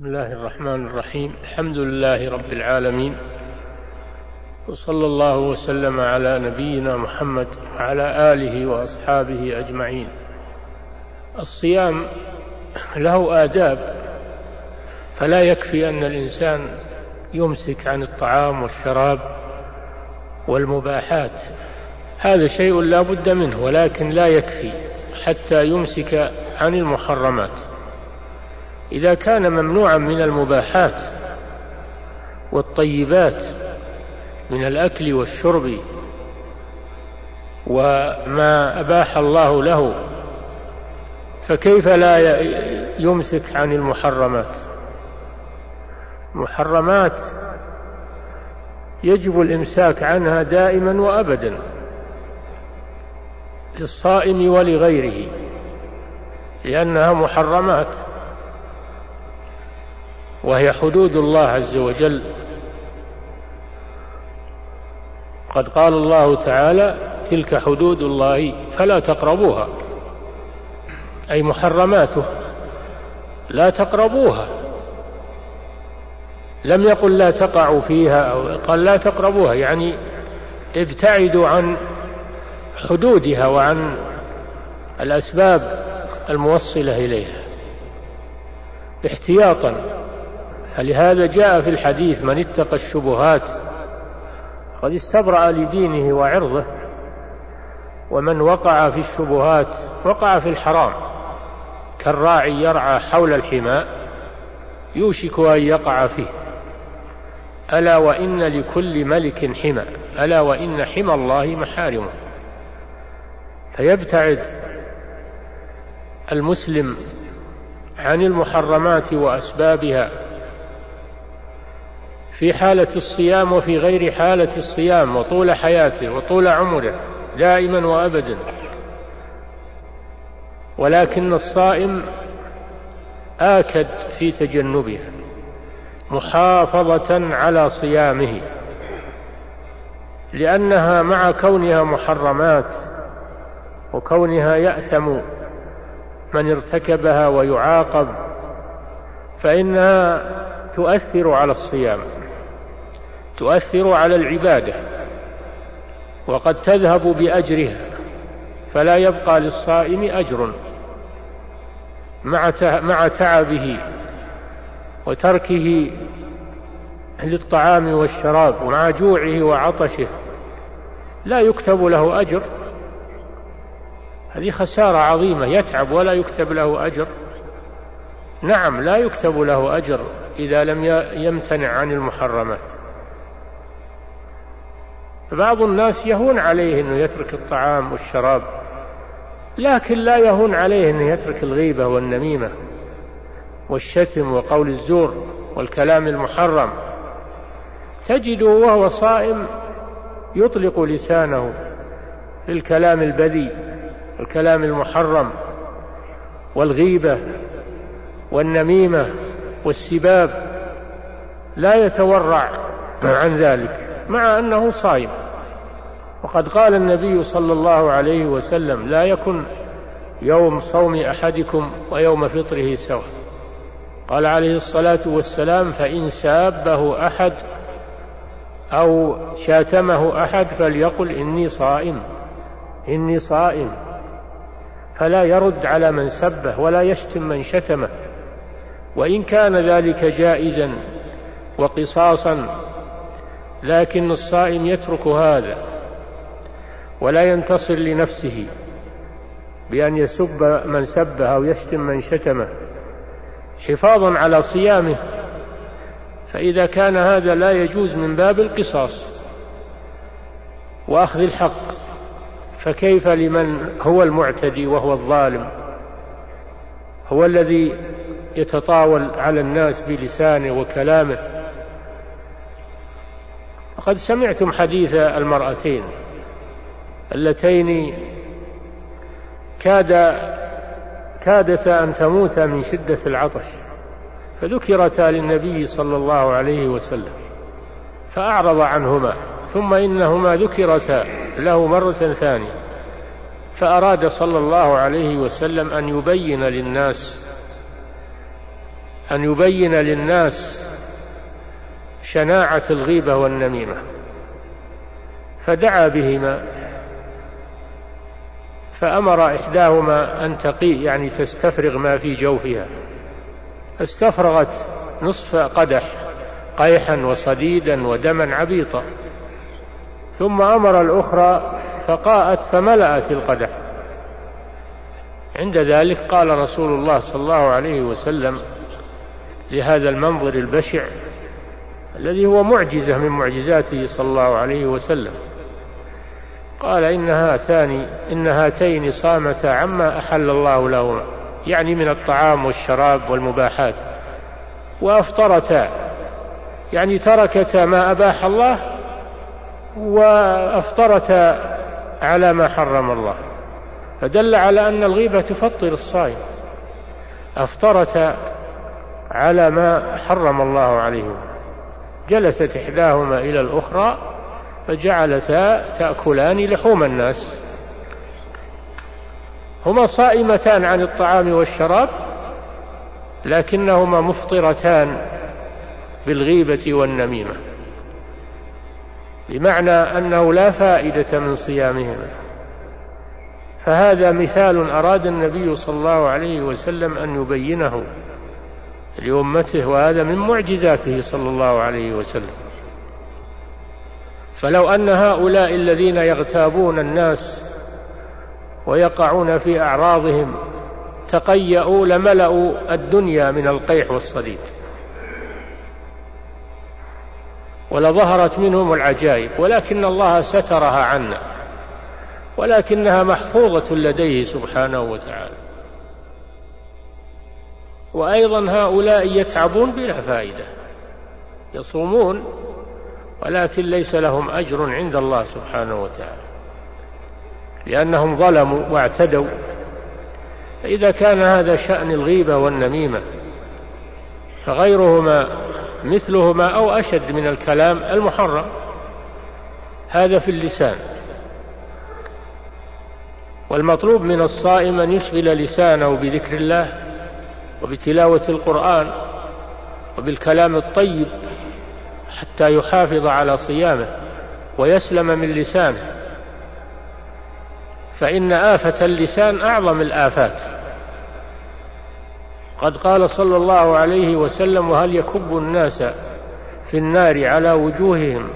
بسم الله الرحمن الرحيم. الحمد لله رب العالمين. وصلى الله وسلم على نبينا محمد وعلى آله وأصحابه أجمعين. الصيام له آداب فلا يكفي أن الإنسان يمسك عن الطعام والشراب والمباحات. هذا شيء لا بد منه ولكن لا يكفي حتى يمسك عن المحرمات. إذا كان ممنوعا من المباحات والطيبات من الأكل والشرب وما أباح الله له فكيف لا يمسك عن المحرمات؟ محرمات يجب الإمساك عنها دائما وأبدا للصائم ولغيره لأنها محرمات. وهي حدود الله عز وجل. قد قال الله تعالى تلك حدود الله فلا تقربوها أي محرماته لا تقربوها. لم يقل لا تقعوا فيها أو قال لا تقربوها يعني ابتعدوا عن حدودها وعن الأسباب الموصلة إليها احتياطا. فلهذا جاء في الحديث من اتقى الشبهات قد استبرأ لدينه وعرضه ومن وقع في الشبهات وقع في الحرام كالراعي يرعى حول الحماء يوشك أن يقع فيه. ألا وإن لكل ملك حمى ألا وإن حمى الله محارمه. فيبتعد المسلم عن المحرمات وأسبابها في حالة الصيام وفي غير حالة الصيام وطول حياته وطول عمره دائما وأبدا. ولكن الصائم آكد في تجنبها محافظة على صيامه لأنها مع كونها محرمات وكونها يأثم من ارتكبها ويعاقب فإنها تؤثر على الصيام تؤثر على العبادة وقد تذهب بأجرها فلا يبقى للصائم أجر مع تعبه وتركه للطعام والشراب ومع جوعه وعطشه. لا يكتب له أجر. هذه خسارة عظيمة يتعب ولا يكتب له أجر. نعم لا يكتب له أجر. إذا لم يمتنع عن المحرمات. بعض الناس يهون عليه أنه يترك الطعام والشراب لكن لا يهون عليه أنه يترك الغيبة والنميمة والشتم وقول الزور والكلام المحرم. تجده وهو صائم يطلق لسانه في الكلام البذيء والكلام المحرم والغيبة والنميمة والسباب لا يتورع عن ذلك مع أنه صائم وقد قال النبي صلى الله عليه وسلم لا يكن يوم صوم أحدكم ويوم فطره سواء. قال عليه الصلاة والسلام فإن سابه أحد أو شاتمه أحد فليقل إني صائم إني صائم. فلا يرد على من سبه ولا يشتم من شتمه. وإن كان ذلك جائزا وقصاصا لكن الصائم يترك هذا ولا ينتصر لنفسه بأن يسب من سبه أو يشتم من شتمه حفاظا على صيامه. فإذا كان هذا لا يجوز من باب القصاص وأخذ الحق فكيف لمن هو المعتدي وهو الظالم؟ هو الذي يتطاول على الناس بلسانه وكلامه. وقد سمعتم حديث المرأتين اللتين كاد كادتا أن تموتا من شدة العطش فذكرتا للنبي صلى الله عليه وسلم فأعرض عنهما ثم إنهما ذكرتا له مرة ثانية فأراد صلى الله عليه وسلم أن يبين للناس أن يبين للناس شناعة الغيبة والنميمة فدعا بهما فأمر إحداهما أن تقي يعني تستفرغ ما في جوفها استفرغت نصف قدح قيحا وصديدا ودما عبيطا ثم أمر الأخرى فقاءت فملأت القدح. عند ذلك قال رسول الله صلى الله عليه وسلم لهذا المنظر البشع الذي هو معجزة من معجزاته صلى الله عليه وسلم. قال إن هاتان إن هاتين صامتا عما أحل الله لهما يعني من الطعام والشراب والمباحات. وأفطرتا يعني تركتا ما أباح الله وأفطرتا على ما حرم الله. فدل على أن الغيبة تفطر الصائم. أفطرتا على ما حرم الله عليهم جلست إحداهما إلى الأخرى فجعلتا تأكلان لحوم الناس. هما صائمتان عن الطعام والشراب لكنهما مفطرتان بالغيبة والنميمة. بمعنى أنه لا فائدة من صيامهما. فهذا مثال أراد النبي صلى الله عليه وسلم أن يبينه. لأمته وهذا من معجزاته صلى الله عليه وسلم. فلو أن هؤلاء الذين يغتابون الناس ويقعون في أعراضهم تقيأوا لملأوا الدنيا من القيح والصديد ولظهرت منهم العجائب ولكن الله سترها عنا ولكنها محفوظة لديه سبحانه وتعالى. وأيضا هؤلاء يتعبون بلا فائدة يصومون ولكن ليس لهم أجر عند الله سبحانه وتعالى لأنهم ظلموا واعتدوا. فإذا كان هذا شأن الغيبة والنميمة فغيرهما مثلهما أو أشد من الكلام المحرم. هذا في اللسان. والمطلوب من الصائم أن يشغل لسانه بذكر الله وبتلاوة القرآن وبالكلام الطيب حتى يحافظ على صيامه ويسلم من لسانه. فإن آفة اللسان أعظم الآفات. قد قال صلى الله عليه وسلم وهل يكب الناس في النار على وجوههم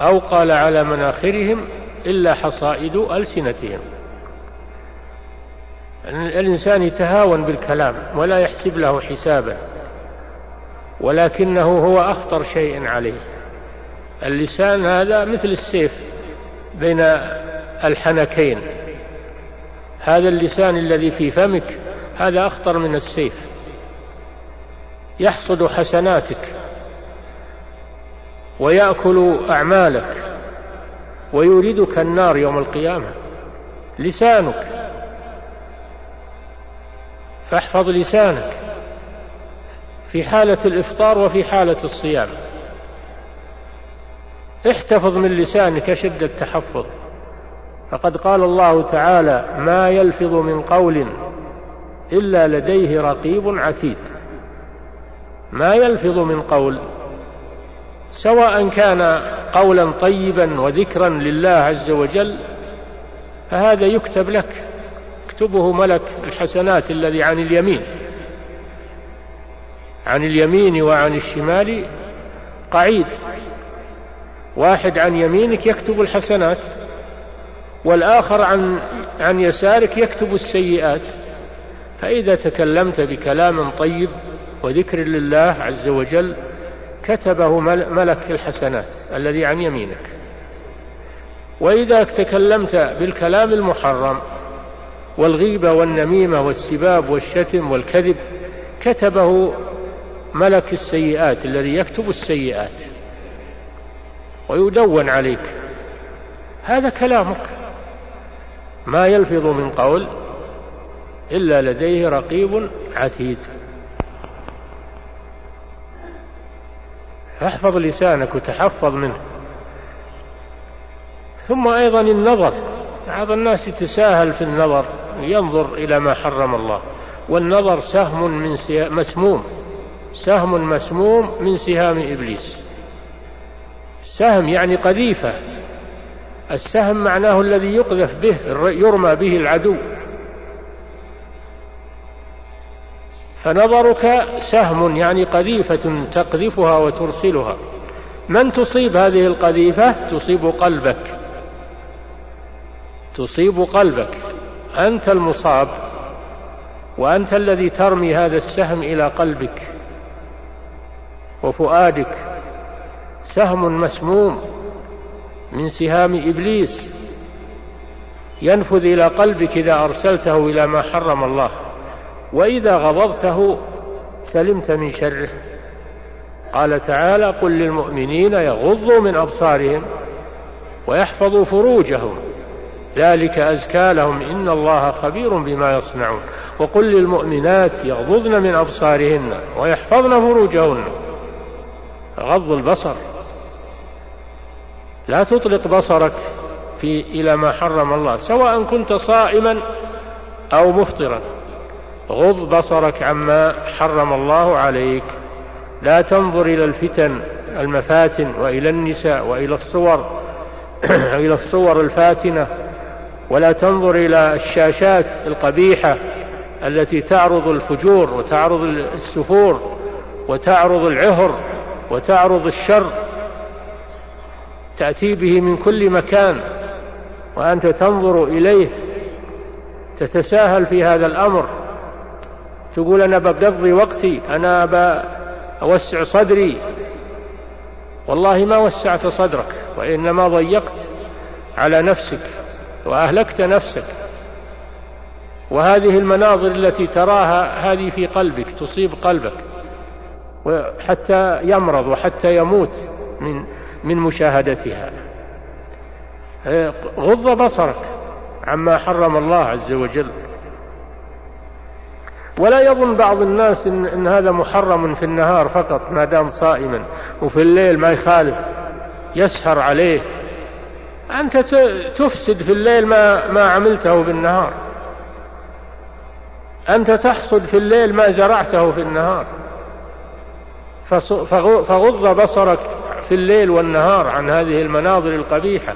أو قال على مناخرهم إلا حصائد ألسنتهم؟ الإنسان يتهاون بالكلام ولا يحسب له حسابا ولكنه هو أخطر شيء عليه. اللسان هذا مثل السيف بين الحنكين. هذا اللسان الذي في فمك هذا أخطر من السيف. يحصد حسناتك ويأكل أعمالك ويوردك النار يوم القيامة. لسانك فاحفظ لسانك في حالة الإفطار وفي حالة الصيام. احتفظ من لسانك شد التحفظ. فقد قال الله تعالى ما يلفظ من قول إلا لديه رقيب عتيد. ما يلفظ من قول سواء كان قولا طيبا وذكرا لله عز وجل فهذا يكتب لك. يكتبه ملك الحسنات الذي عن اليمين. عن اليمين وعن الشمال قعيد. واحد عن يمينك يكتب الحسنات والآخر عن عن يسارك يكتب السيئات. فإذا تكلمت بكلام طيب وذكر لله عز وجل كتبه ملك الحسنات الذي عن يمينك. وإذا تكلمت بالكلام المحرم والغيبة والنميمة والسباب والشتم والكذب كتبه ملك السيئات الذي يكتب السيئات ويدون عليك. هذا كلامك. ما يلفظ من قول إلا لديه رقيب عتيد. فاحفظ لسانك وتحفظ منه. ثم أيضا النظر. بعض الناس يتساهل في النظر. ينظر إلى ما حرم الله. والنظر سهم من مسموم. سهم مسموم من سهام إبليس. سهم يعني قذيفة. السهم معناه الذي يقذف به يرمى به العدو. فنظرك سهم يعني قذيفة تقذفها وترسلها. من تصيب هذه القذيفة؟ تصيب قلبك. تصيب قلبك. أنت المصاب وأنت الذي ترمي هذا السهم إلى قلبك وفؤادك سهم مسموم من سهام إبليس ينفذ إلى قلبك إذا أرسلته إلى ما حرم الله. وإذا غضبته سلمت من شره. قال تعالى قل للمؤمنين يغضوا من أبصارهم ويحفظوا فروجهم ذلك أزكى لهم إن الله خبير بما يصنعون. وقل للمؤمنات يغضضن من أبصارهن ويحفظن فروجهن. غض البصر. لا تطلق بصرك في إلى ما حرم الله سواء كنت صائما أو مفطرا. غض بصرك عما حرم الله عليك. لا تنظر إلى الفتن المفاتن وإلى النساء وإلى الصور. إلى الصور الفاتنة. ولا تنظر إلى الشاشات القبيحة التي تعرض الفجور وتعرض السفور وتعرض العهر وتعرض الشر. تأتي به من كل مكان وأنت تنظر إليه. تتساهل في هذا الأمر. تقول أنا بقضي وقتي أنا بأوسع صدري. والله ما وسعت صدرك وإنما ضيقت على نفسك. وأهلكت نفسك. وهذه المناظر التي تراها هذه في قلبك تصيب قلبك. حتى يمرض وحتى يموت من من مشاهدتها. غض بصرك عما حرم الله عز وجل. ولا يظن بعض الناس إن, إن هذا محرم في النهار فقط ما دام صائما وفي الليل ما يخالف يسهر عليه. أنت تفسد في الليل ما, ما عملته بالنهار أنت تحصد في الليل ما زرعته في النهار. فغض بصرك في الليل والنهار عن هذه المناظر القبيحة.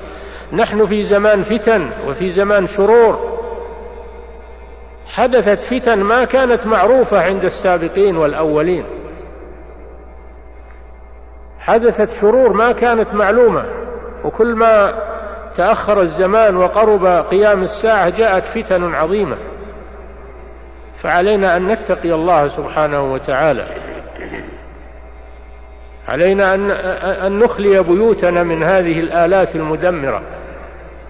نحن في زمان فتن وفي زمان شرور. حدثت فتن ما كانت معروفة عند السابقين والأولين. حدثت شرور ما كانت معلومة. وكل ما تأخر الزمان وقرب قيام الساعة جاءت فتن عظيمة. فعلينا أن نتقي الله سبحانه وتعالى. علينا أن نخلي بيوتنا من هذه الآلات المدمرة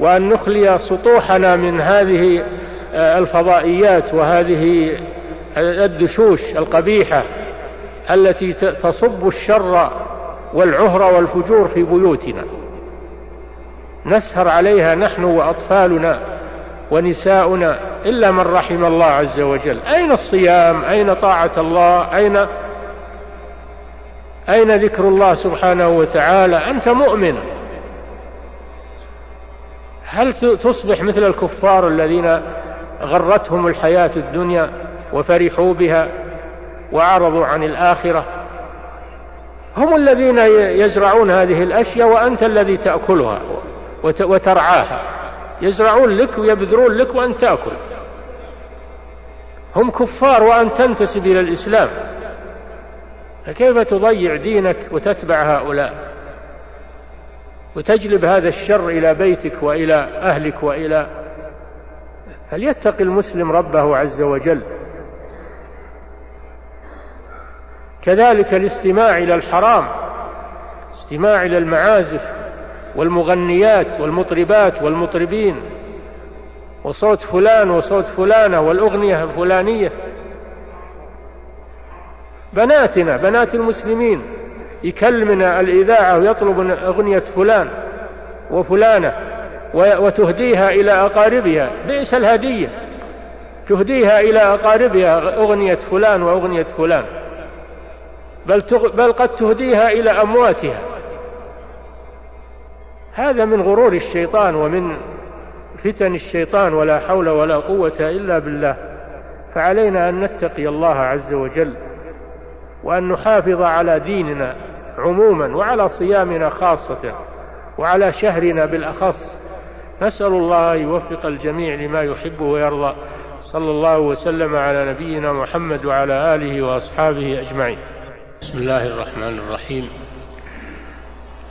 وأن نخلي سطوحنا من هذه الفضائيات وهذه الدشوش القبيحة التي تصب الشر والعهر والفجور في بيوتنا. نسهر عليها نحن وأطفالنا ونساؤنا إلا من رحم الله عز وجل. أين الصيام؟ أين طاعة الله؟ أين أين ذكر الله سبحانه وتعالى؟ أنت مؤمن. هل تصبح مثل الكفار الذين غرتهم الحياة الدنيا وفرحوا بها وعرضوا عن الآخرة؟ هم الذين يزرعون هذه الأشياء وأنت الذي تأكلها. وترعاها يزرعون لك ويبذرون لك وأنت تأكل. هم كفار وأنت تنتسب إلى الإسلام. فكيف تضيع دينك وتتبع هؤلاء؟ وتجلب هذا الشر إلى بيتك وإلى أهلك وإلى فليتق المسلم ربه عز وجل. كذلك الاستماع إلى الحرام استماع إلى المعازف والمغنيات والمطربات والمطربين وصوت فلان وصوت فلانة والأغنية الفلانية. بناتنا بنات المسلمين يكلمنا الإذاعة ويطلب أغنية فلان وفلانة وتهديها إلى أقاربها. بئس الهدية. تهديها إلى أقاربها أغنية فلان وأغنية فلان. بل, بل قد تهديها إلى أمواتها. هذا من غرور الشيطان ومن فتن الشيطان ولا حول ولا قوة إلا بالله. فعلينا أن نتقي الله عز وجل وأن نحافظ على ديننا عموما وعلى صيامنا خاصة وعلى شهرنا بالأخص. نسأل الله يوفق الجميع لما يحب ويرضى. صلى الله وسلم على نبينا محمد وعلى آله وأصحابه أجمعين. بسم الله الرحمن الرحيم.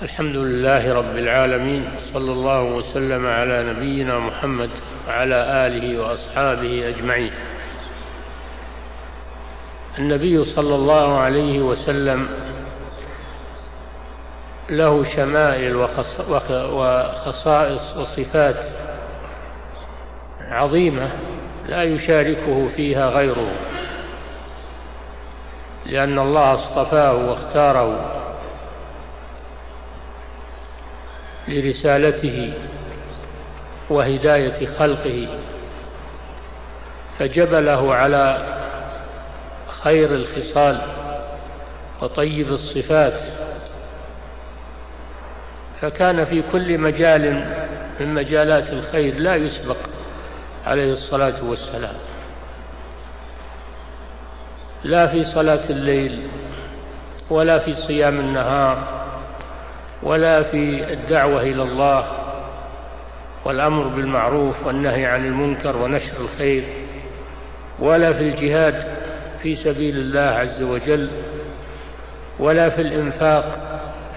الحمد لله رب العالمين صلى الله وسلم على نبينا محمد وعلى آله وأصحابه أجمعين. النبي صلى الله عليه وسلم له شمائل وخصائص وصفات عظيمة لا يشاركه فيها غيره لأن الله اصطفاه واختاره. لرسالته وهداية خلقه فجبله على خير الخصال وطيب الصفات. فكان في كل مجال من مجالات الخير لا يسبق عليه الصلاة والسلام. لا في صلاة الليل ولا في صيام النهار ولا في الدعوة إلى الله والأمر بالمعروف والنهي عن المنكر ونشر الخير ولا في الجهاد في سبيل الله عز وجل ولا في الإنفاق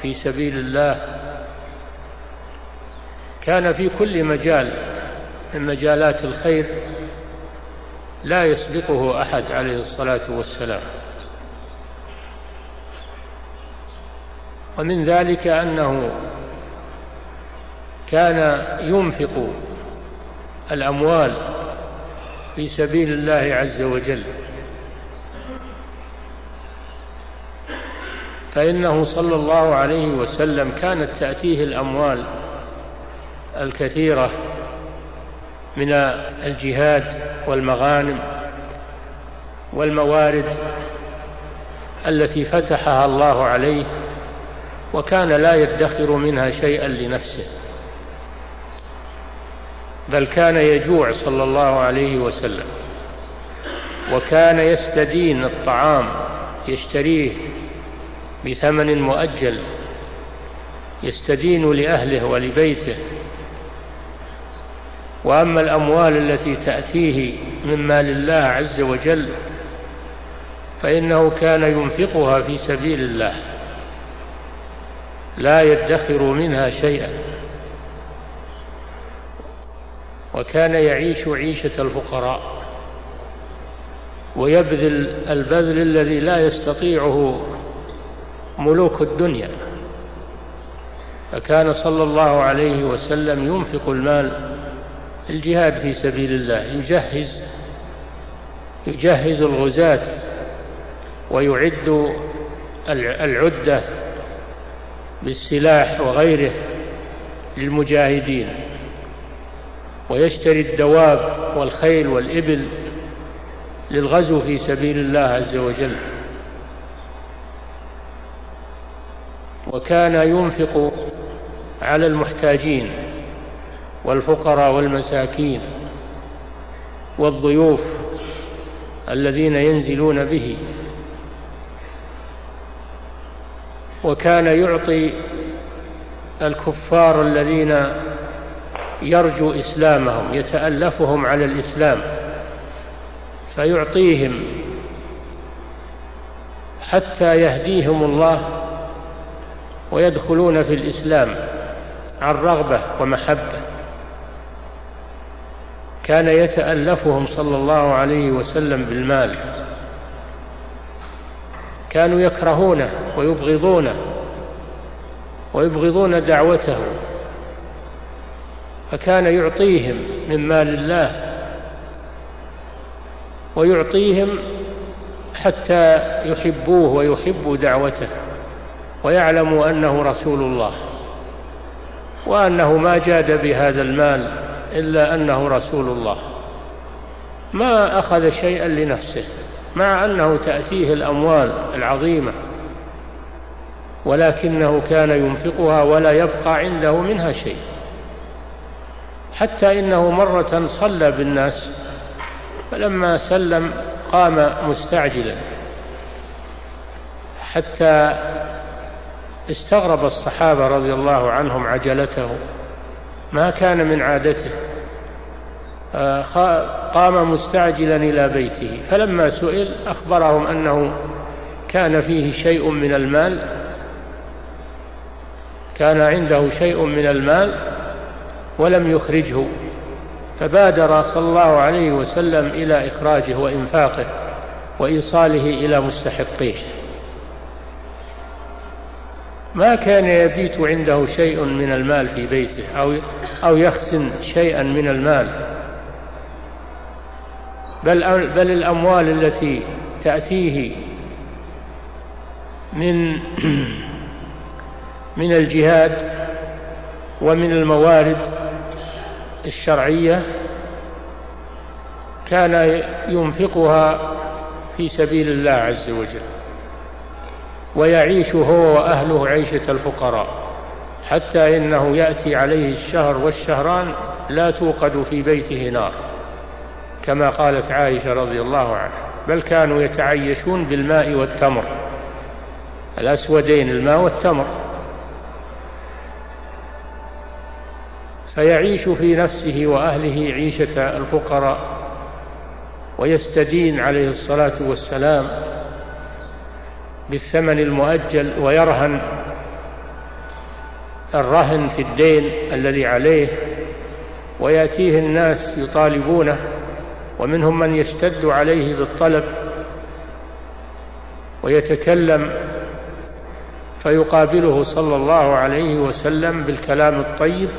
في سبيل الله. كان في كل مجال من مجالات الخير لا يسبقه أحد عليه الصلاة والسلام. ومن ذلك أنه كان ينفق الأموال في سبيل الله عز وجل. فإنه صلى الله عليه وسلم كانت تأتيه الأموال الكثيرة من الجهاد والمغانم والموارد التي فتحها الله عليه وكان لا يدخر منها شيئا لنفسه بل كان يجوع صلى الله عليه وسلم وكان يستدين الطعام يشتريه بثمن مؤجل يستدين لأهله ولبيته. وأما الأموال التي تأتيه من مال الله عز وجل فإنه كان ينفقها في سبيل الله. لا يدخر منها شيئا. وكان يعيش عيشة الفقراء ويبذل البذل الذي لا يستطيعه ملوك الدنيا. فكان صلى الله عليه وسلم ينفق المال الجهاد في سبيل الله يجهز يجهز الغزاة ويعد العدة بالسلاح وغيره للمجاهدين. ويشتري الدواب والخيل والإبل للغزو في سبيل الله عز وجل. وكان ينفق على المحتاجين والفقراء والمساكين والضيوف الذين ينزلون به. وكان يعطي الكفار الذين يرجو إسلامهم يتألفهم على الإسلام فيعطيهم حتى يهديهم الله ويدخلون في الإسلام عن رغبة ومحبة. كان يتألفهم صلى الله عليه وسلم بالمال. كانوا يكرهونه ويبغضونه ويبغضون دعوته فكان يعطيهم من مال الله ويعطيهم حتى يحبوه ويحبوا دعوته ويعلموا أنه رسول الله وأنه ما جاد بهذا المال إلا أنه رسول الله. ما أخذ شيئا لنفسه. مع أنه تأتيه الأموال العظيمة ولكنه كان ينفقها ولا يبقى عنده منها شيء. حتى إنه مرة صلى بالناس فلما سلم قام مستعجلا حتى استغرب الصحابة رضي الله عنهم عجلته ما كان من عادته. قام مستعجلا إلى بيته فلما سئل أخبرهم أنه كان فيه شيء من المال كان عنده شيء من المال ولم يخرجه فبادر صلى الله عليه وسلم إلى إخراجه وإنفاقه وإيصاله إلى مستحقيه. ما كان يبيت عنده شيء من المال في بيته أو أو يخزن شيئا من المال بل بل الأموال التي تأتيه من من الجهاد ومن الموارد الشرعية كان ينفقها في سبيل الله عز وجل ويعيش هو وأهله عيشة الفقراء حتى إنه يأتي عليه الشهر والشهران لا توقد في بيته نار. كما قالت عائشة رضي الله عنها بل كانوا يتعيشون بالماء والتمر الأسودين الماء والتمر. فيعيش في نفسه وأهله عيشة الفقراء ويستدين عليه الصلاة والسلام بالثمن المؤجل ويرهن الرهن في الدين الذي عليه ويأتيه الناس يطالبونه ومنهم من يشتد عليه بالطلب ويتكلم فيقابله صلى الله عليه وسلم بالكلام الطيب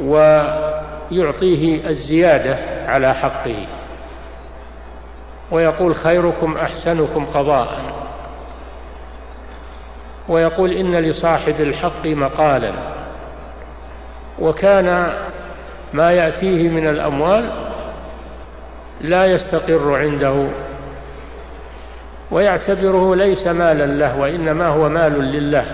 ويعطيه الزيادة على حقه. ويقول خيركم أحسنكم قضاء. ويقول إن لصاحب الحق مقالا. وكان ما يأتيه من الأموال لا يستقر عنده ويعتبره ليس مالا له وإنما هو مال لله.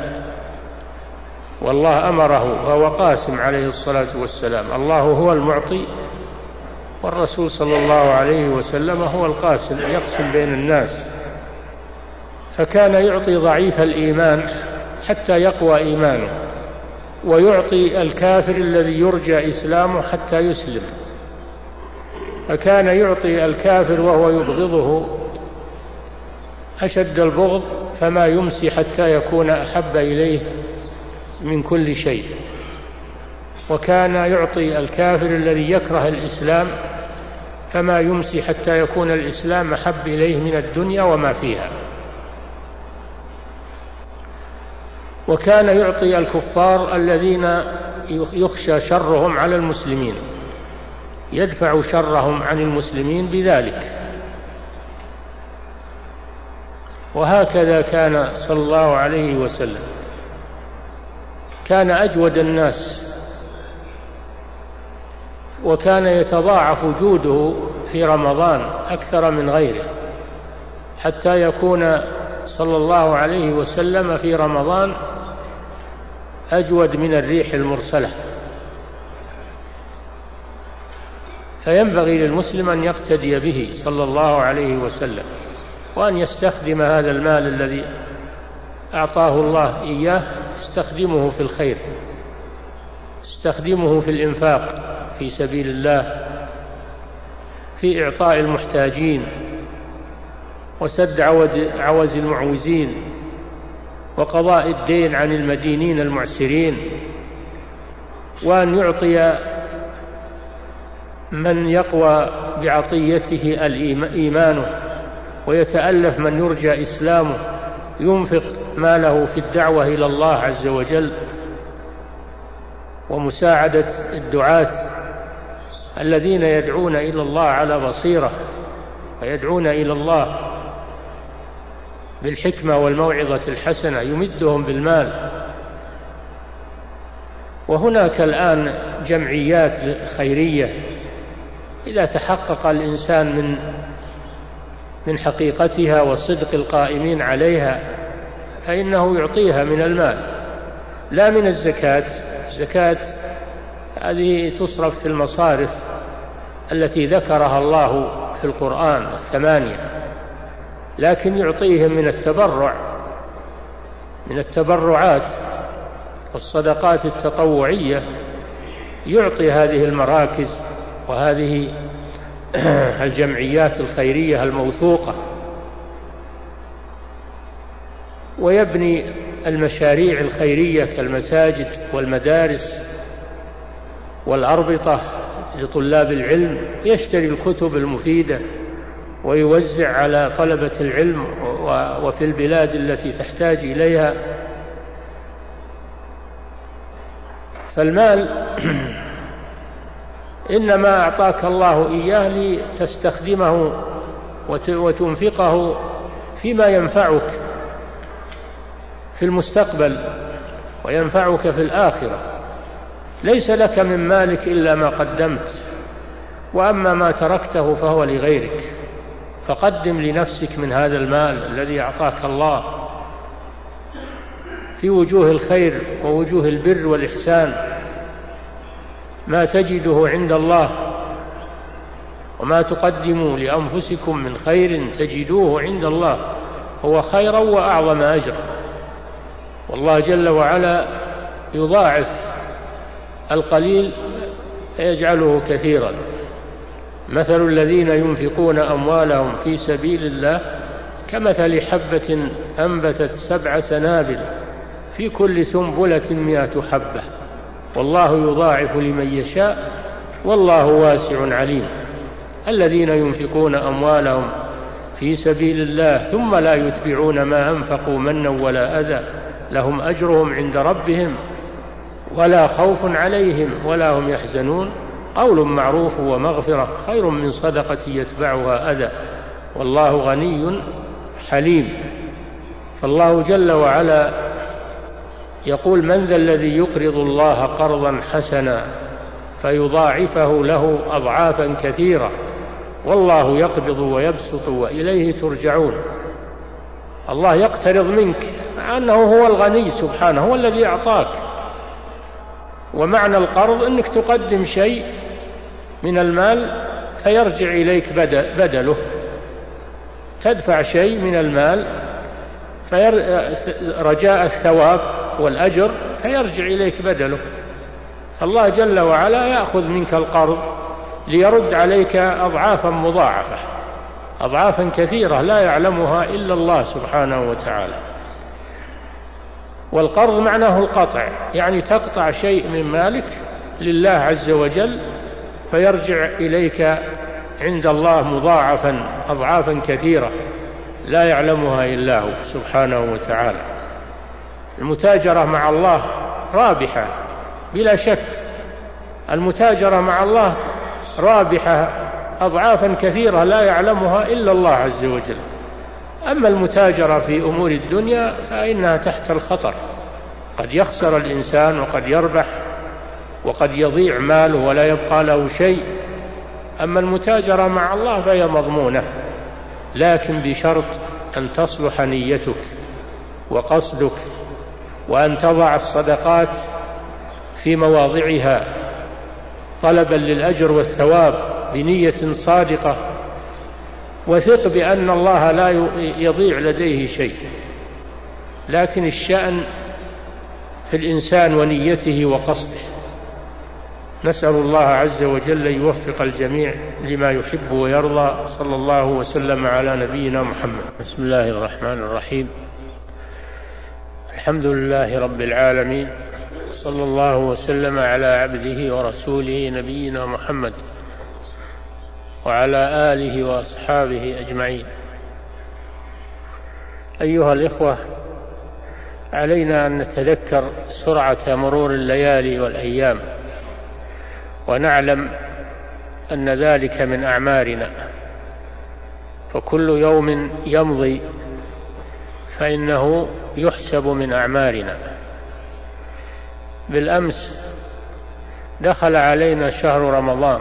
والله أمره فهو قاسم عليه الصلاة والسلام. الله هو المعطي والرسول صلى الله عليه وسلم هو القاسم يقسم بين الناس. فكان يعطي ضعيف الإيمان حتى يقوى إيمانه. ويعطي الكافر الذي يرجى إسلامه حتى يسلم. فكان يعطي الكافر وهو يبغضه أشد البغض فما يمسي حتى يكون أحب إليه من كل شيء. وكان يعطي الكافر الذي يكره الإسلام فما يمسي حتى يكون الإسلام أحب إليه من الدنيا وما فيها. وكان يعطي الكفار الذين يخشى شرهم على المسلمين. يدفع شرهم عن المسلمين بذلك. وهكذا كان صلى الله عليه وسلم. كان أجود الناس. وكان يتضاعف جوده في رمضان أكثر من غيره. حتى يكون صلى الله عليه وسلم في رمضان أجود من الريح المرسلة. فينبغي للمسلم أن يقتدي به صلى الله عليه وسلم وأن يستخدم هذا المال الذي أعطاه الله إياه استخدمه في الخير استخدمه في الإنفاق في سبيل الله في إعطاء المحتاجين وسد عوز المعوزين. وقضاء الدين عن المدينين المعسرين وأن يعطي من يقوى بعطيته الإيمان ويتألف من يرجى إسلامه ينفق ماله في الدعوة إلى الله عز وجل ومساعدة الدعاة الذين يدعون إلى الله على بصيرة ويدعون إلى الله بالحكمة والموعظة الحسنة يمدهم بالمال. وهناك الآن جمعيات خيرية. إذا تحقق الإنسان من من حقيقتها وصدق القائمين عليها فإنه يعطيها من المال. لا من الزكاة. الزكاة هذه تصرف في المصارف التي ذكرها الله في القرآن الثمانية. لكن يعطيهم من التبرع من التبرعات والصدقات التطوعية يعطي هذه المراكز وهذه الجمعيات الخيرية الموثوقة. ويبني المشاريع الخيرية كالمساجد والمدارس والأربطة لطلاب العلم يشتري الكتب المفيدة ويوزع على طلبة العلم وفي البلاد التي تحتاج إليها. فالمال إنما أعطاك الله إياه لتستخدمه وتنفقه فيما ينفعك في المستقبل وينفعك في الآخرة. ليس لك من مالك إلا ما قدمت وأما ما تركته فهو لغيرك. فقدم لنفسك من هذا المال الذي أعطاك الله في وجوه الخير ووجوه البر والإحسان ما تجده عند الله وما تقدموا لأنفسكم من خير تجدوه عند الله هو خيرا وأعظم أجرا. والله جل وعلا يضاعف القليل فيجعله كثيرا. مثل الذين ينفقون أموالهم في سبيل الله كمثل حبة أنبتت سبع سنابل في كل سنبلة مئة حبة. والله يضاعف لمن يشاء والله واسع عليم. الذين ينفقون أموالهم في سبيل الله ثم لا يتبعون ما أنفقوا منا ولا أذى لهم أجرهم عند ربهم ولا خوف عليهم ولا هم يحزنون. قول معروف ومغفرة خير من صدقة يتبعها أذى. والله غني حليم. فالله جل وعلا يقول من ذا الذي يقرض الله قرضا حسنا فيضاعفه له أضعافا كثيرة. والله يقبض ويبسط وإليه ترجعون. الله يقترض منك مع أنه هو الغني سبحانه هو الذي أعطاك. ومعنى القرض أنك تقدم شيء من المال فيرجع إليك بدل بدله. تدفع شيء من المال رجاء الثواب والأجر فيرجع إليك بدله. فالله جل وعلا يأخذ منك القرض ليرد عليك أضعافا مضاعفة أضعافا كثيرة لا يعلمها إلا الله سبحانه وتعالى. والقرض معناه القطع يعني تقطع شيء من مالك لله عز وجل فيرجع إليك عند الله مضاعفا أضعافا كثيرة لا يعلمها إلا هو سبحانه وتعالى. المتاجرة مع الله رابحة بلا شك. المتاجرة مع الله رابحة أضعافا كثيرة لا يعلمها إلا الله عز وجل. أما المتاجرة في أمور الدنيا فإنها تحت الخطر. قد يخسر الإنسان وقد يربح وقد يضيع ماله ولا يبقى له شيء. أما المتاجرة مع الله فهي مضمونة لكن بشرط أن تصلح نيتك وقصدك وأن تضع الصدقات في مواضعها طلبا للأجر والثواب بنية صادقة. وثق بأن الله لا يضيع لديه شيء. لكن الشأن في الإنسان ونيته وقصده. نسأل الله عز وجل يوفق الجميع لما يحب ويرضى. صلى الله وسلم على نبينا محمد. بسم الله الرحمن الرحيم. الحمد لله رب العالمين. صلى الله وسلم على عبده ورسوله نبينا محمد وعلى آله وأصحابه أجمعين. أيها الإخوة علينا أن نتذكر سرعة مرور الليالي والأيام. ونعلم أن ذلك من أعمارنا. فكل يوم يمضي فإنه يحسب من أعمارنا. بالأمس دخل علينا شهر رمضان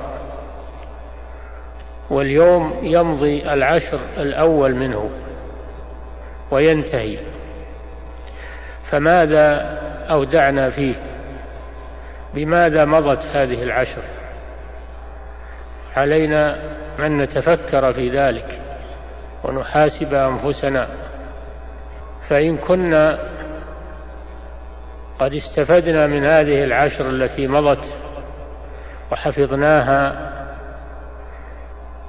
واليوم يمضي العشر الأول منه وينتهي. فماذا أودعنا فيه؟ بماذا مضت هذه العشر؟ علينا أن نتفكر في ذلك ونحاسب أنفسنا. فإن كنا قد استفدنا من هذه العشر التي مضت وحفظناها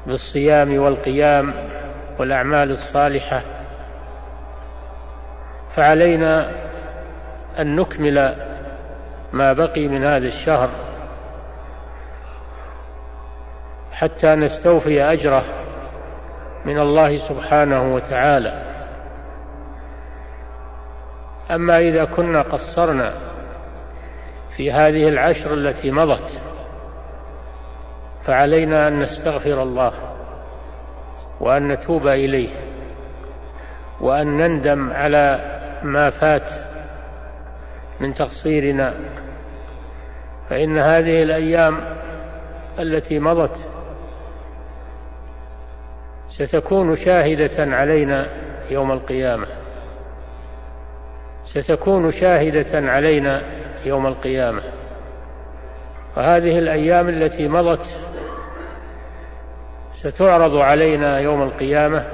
بالصيام والقيام والأعمال الصالحة فعلينا أن نكمل ما بقي من هذا الشهر حتى نستوفي أجره من الله سبحانه وتعالى. أما إذا كنا قصرنا في هذه العشر التي مضت فعلينا أن نستغفر الله وأن نتوب إليه وأن نندم على ما فات من تقصيرنا فإن هذه الأيام التي مضت ستكون شاهدة علينا يوم القيامة. ستكون شاهدة علينا يوم القيامة. وهذه الأيام التي مضت ستعرض علينا يوم القيامة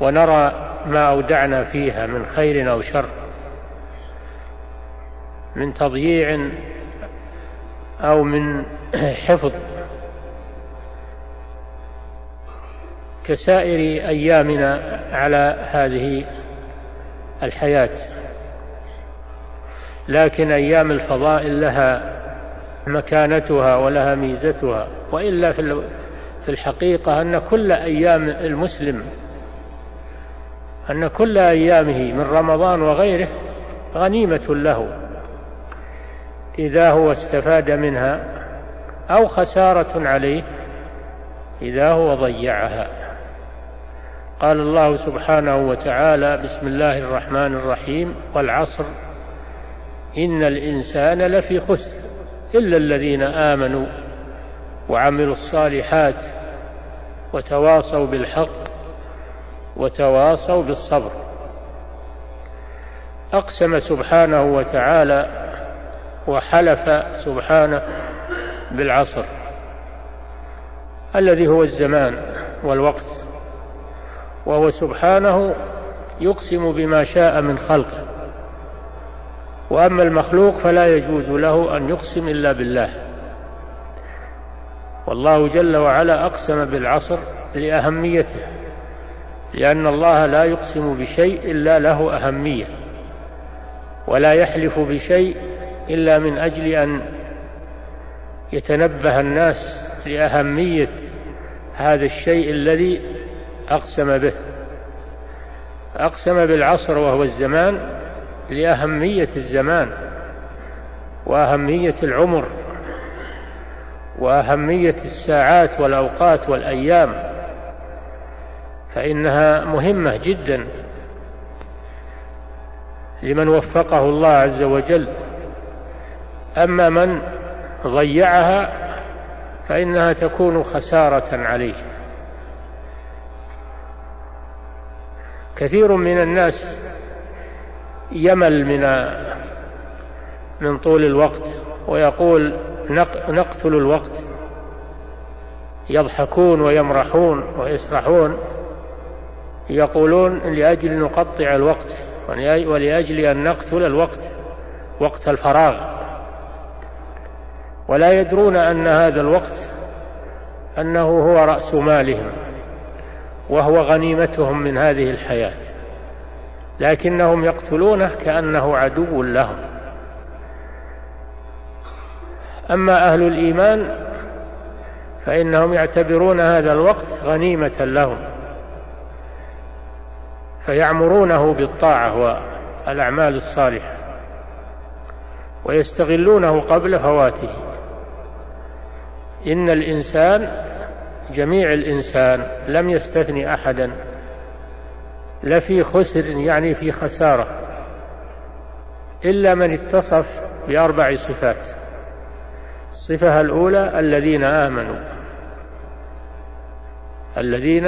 ونرى ما أودعنا فيها من خير أو شر. من تضييع أو من حفظ كسائر أيامنا على هذه الحياة. لكن أيام الفضائل لها مكانتها ولها ميزتها وإلا في الحقيقة أن كل أيام المسلم أن كل أيامه من رمضان وغيره غنيمة له. إذا هو استفاد منها أو خسارة عليه إذا هو ضيعها. قال الله سبحانه وتعالى بسم الله الرحمن الرحيم والعصر إن الإنسان لفي خسر إلا الذين آمنوا وعملوا الصالحات وتواصوا بالحق وتواصوا بالصبر. أقسم سبحانه وتعالى وحلف سبحانه بالعصر الذي هو الزمان والوقت وهو سبحانه يقسم بما شاء من خلقه. وأما المخلوق فلا يجوز له أن يقسم إلا بالله. والله جل وعلا أقسم بالعصر لأهميته لأن الله لا يقسم بشيء إلا له أهمية ولا يحلف بشيء إلا من أجل أن يتنبه الناس لأهمية هذا الشيء الذي أقسم به. أقسم بالعصر وهو الزمان لأهمية الزمان وأهمية العمر وأهمية الساعات والأوقات والأيام فإنها مهمة جدا لمن وفقه الله عز وجل. أما من ضيعها فإنها تكون خسارة عليه. كثير من الناس يمل من من طول الوقت ويقول نقتل الوقت. يضحكون ويمرحون ويسرحون. يقولون لأجل نقطع الوقت ولأجل أن نقتل الوقت وقت الفراغ. ولا يدرون أن هذا الوقت أنه هو رأس مالهم وهو غنيمتهم من هذه الحياة لكنهم يقتلونه كأنه عدو لهم. أما أهل الإيمان فإنهم يعتبرون هذا الوقت غنيمة لهم فيعمرونه بالطاعة والأعمال الصالحة ويستغلونه قبل فواته. إن الإنسان جميع الإنسان لم يستثني أحدا لفي خسر يعني في خسارة إلا من اتصف بأربع صفات. الصفة الأولى الذين آمنوا. الذين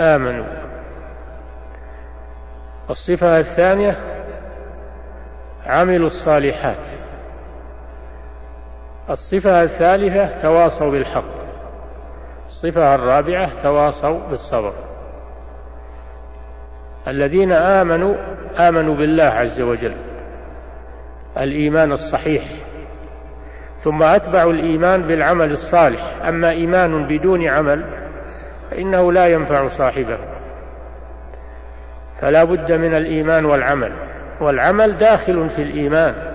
آمنوا. الصفة الثانية عملوا الصالحات. الصفة الثالثة تواصوا بالحق. الصفة الرابعة تواصوا بالصبر. الذين آمنوا آمنوا بالله عز وجل. الإيمان الصحيح. ثم أتبعوا الإيمان بالعمل الصالح. أما إيمان بدون عمل فإنه لا ينفع صاحبه. فلا بد من الإيمان والعمل. والعمل داخل في الإيمان.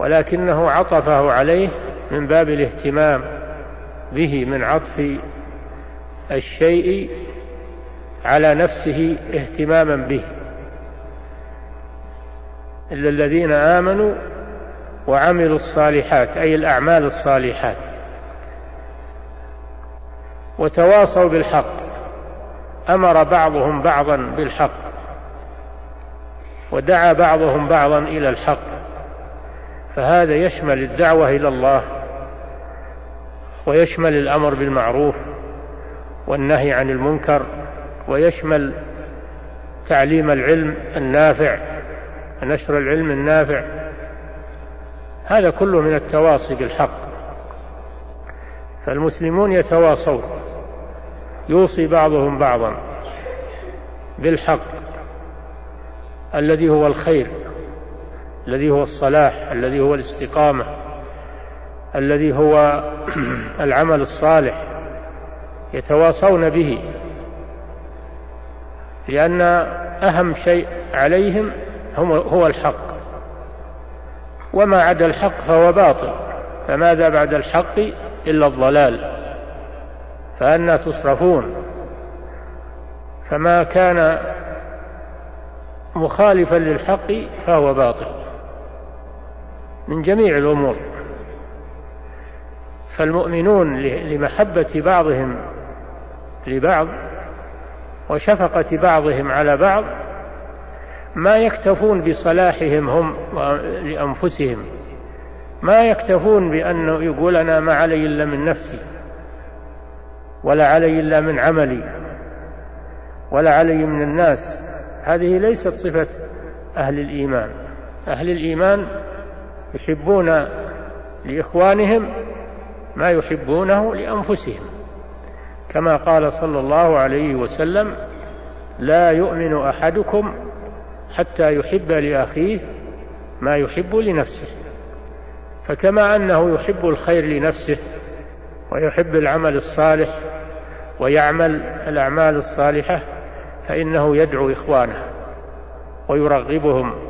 ولكنه عطفه عليه من باب الاهتمام به من عطف الشيء على نفسه اهتماما به. إلا الذين آمنوا وعملوا الصالحات أي الأعمال الصالحات. وتواصوا بالحق. أمر بعضهم بعضا بالحق. ودعا بعضهم بعضا إلى الحق. فهذا يشمل الدعوة إلى الله ويشمل الأمر بالمعروف والنهي عن المنكر ويشمل تعليم العلم النافع نشر العلم النافع. هذا كله من التواصي بالحق. فالمسلمون يتواصون يوصي بعضهم بعضا بالحق الذي هو الخير. الذي هو الصلاح الذي هو الاستقامة الذي هو العمل الصالح يتواصون به لأن أهم شيء عليهم هو الحق. وما عدا الحق فهو باطل فماذا بعد الحق إلا الضلال؟ فأنا تصرفون. فما كان مخالفا للحق فهو باطل. من جميع الأمور. فالمؤمنون لمحبة بعضهم لبعض وشفقة بعضهم على بعض ما يكتفون بصلاحهم هم لأنفسهم ما يكتفون بأنه يقول أنا ما علي إلا من نفسي ولا علي إلا من عملي ولا علي من الناس. هذه ليست صفة أهل الإيمان. أهل الإيمان يحبون لإخوانهم ما يحبونه لأنفسهم. كما قال صلى الله عليه وسلم لا يؤمن أحدكم حتى يحب لأخيه ما يحب لنفسه. فكما أنه يحب الخير لنفسه ويحب العمل الصالح ويعمل الأعمال الصالحة فإنه يدعو إخوانه ويرغبهم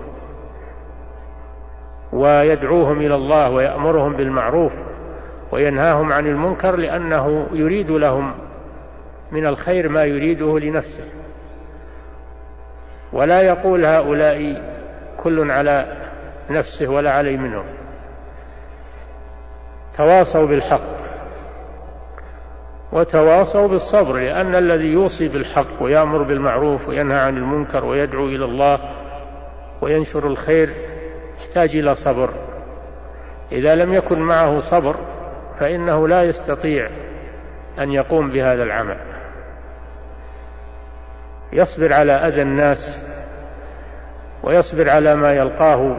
ويدعوهم إلى الله ويأمرهم بالمعروف وينهاهم عن المنكر لأنه يريد لهم من الخير ما يريده لنفسه. ولا يقول هؤلاء كل على نفسه ولا علي منهم. تواصوا بالحق وتواصوا بالصبر لأن الذي يوصي بالحق ويأمر بالمعروف وينهى عن المنكر ويدعو إلى الله وينشر الخير يحتاج إلى صبر. إذا لم يكن معه صبر فإنه لا يستطيع أن يقوم بهذا العمل. يصبر على أذى الناس ويصبر على ما يلقاه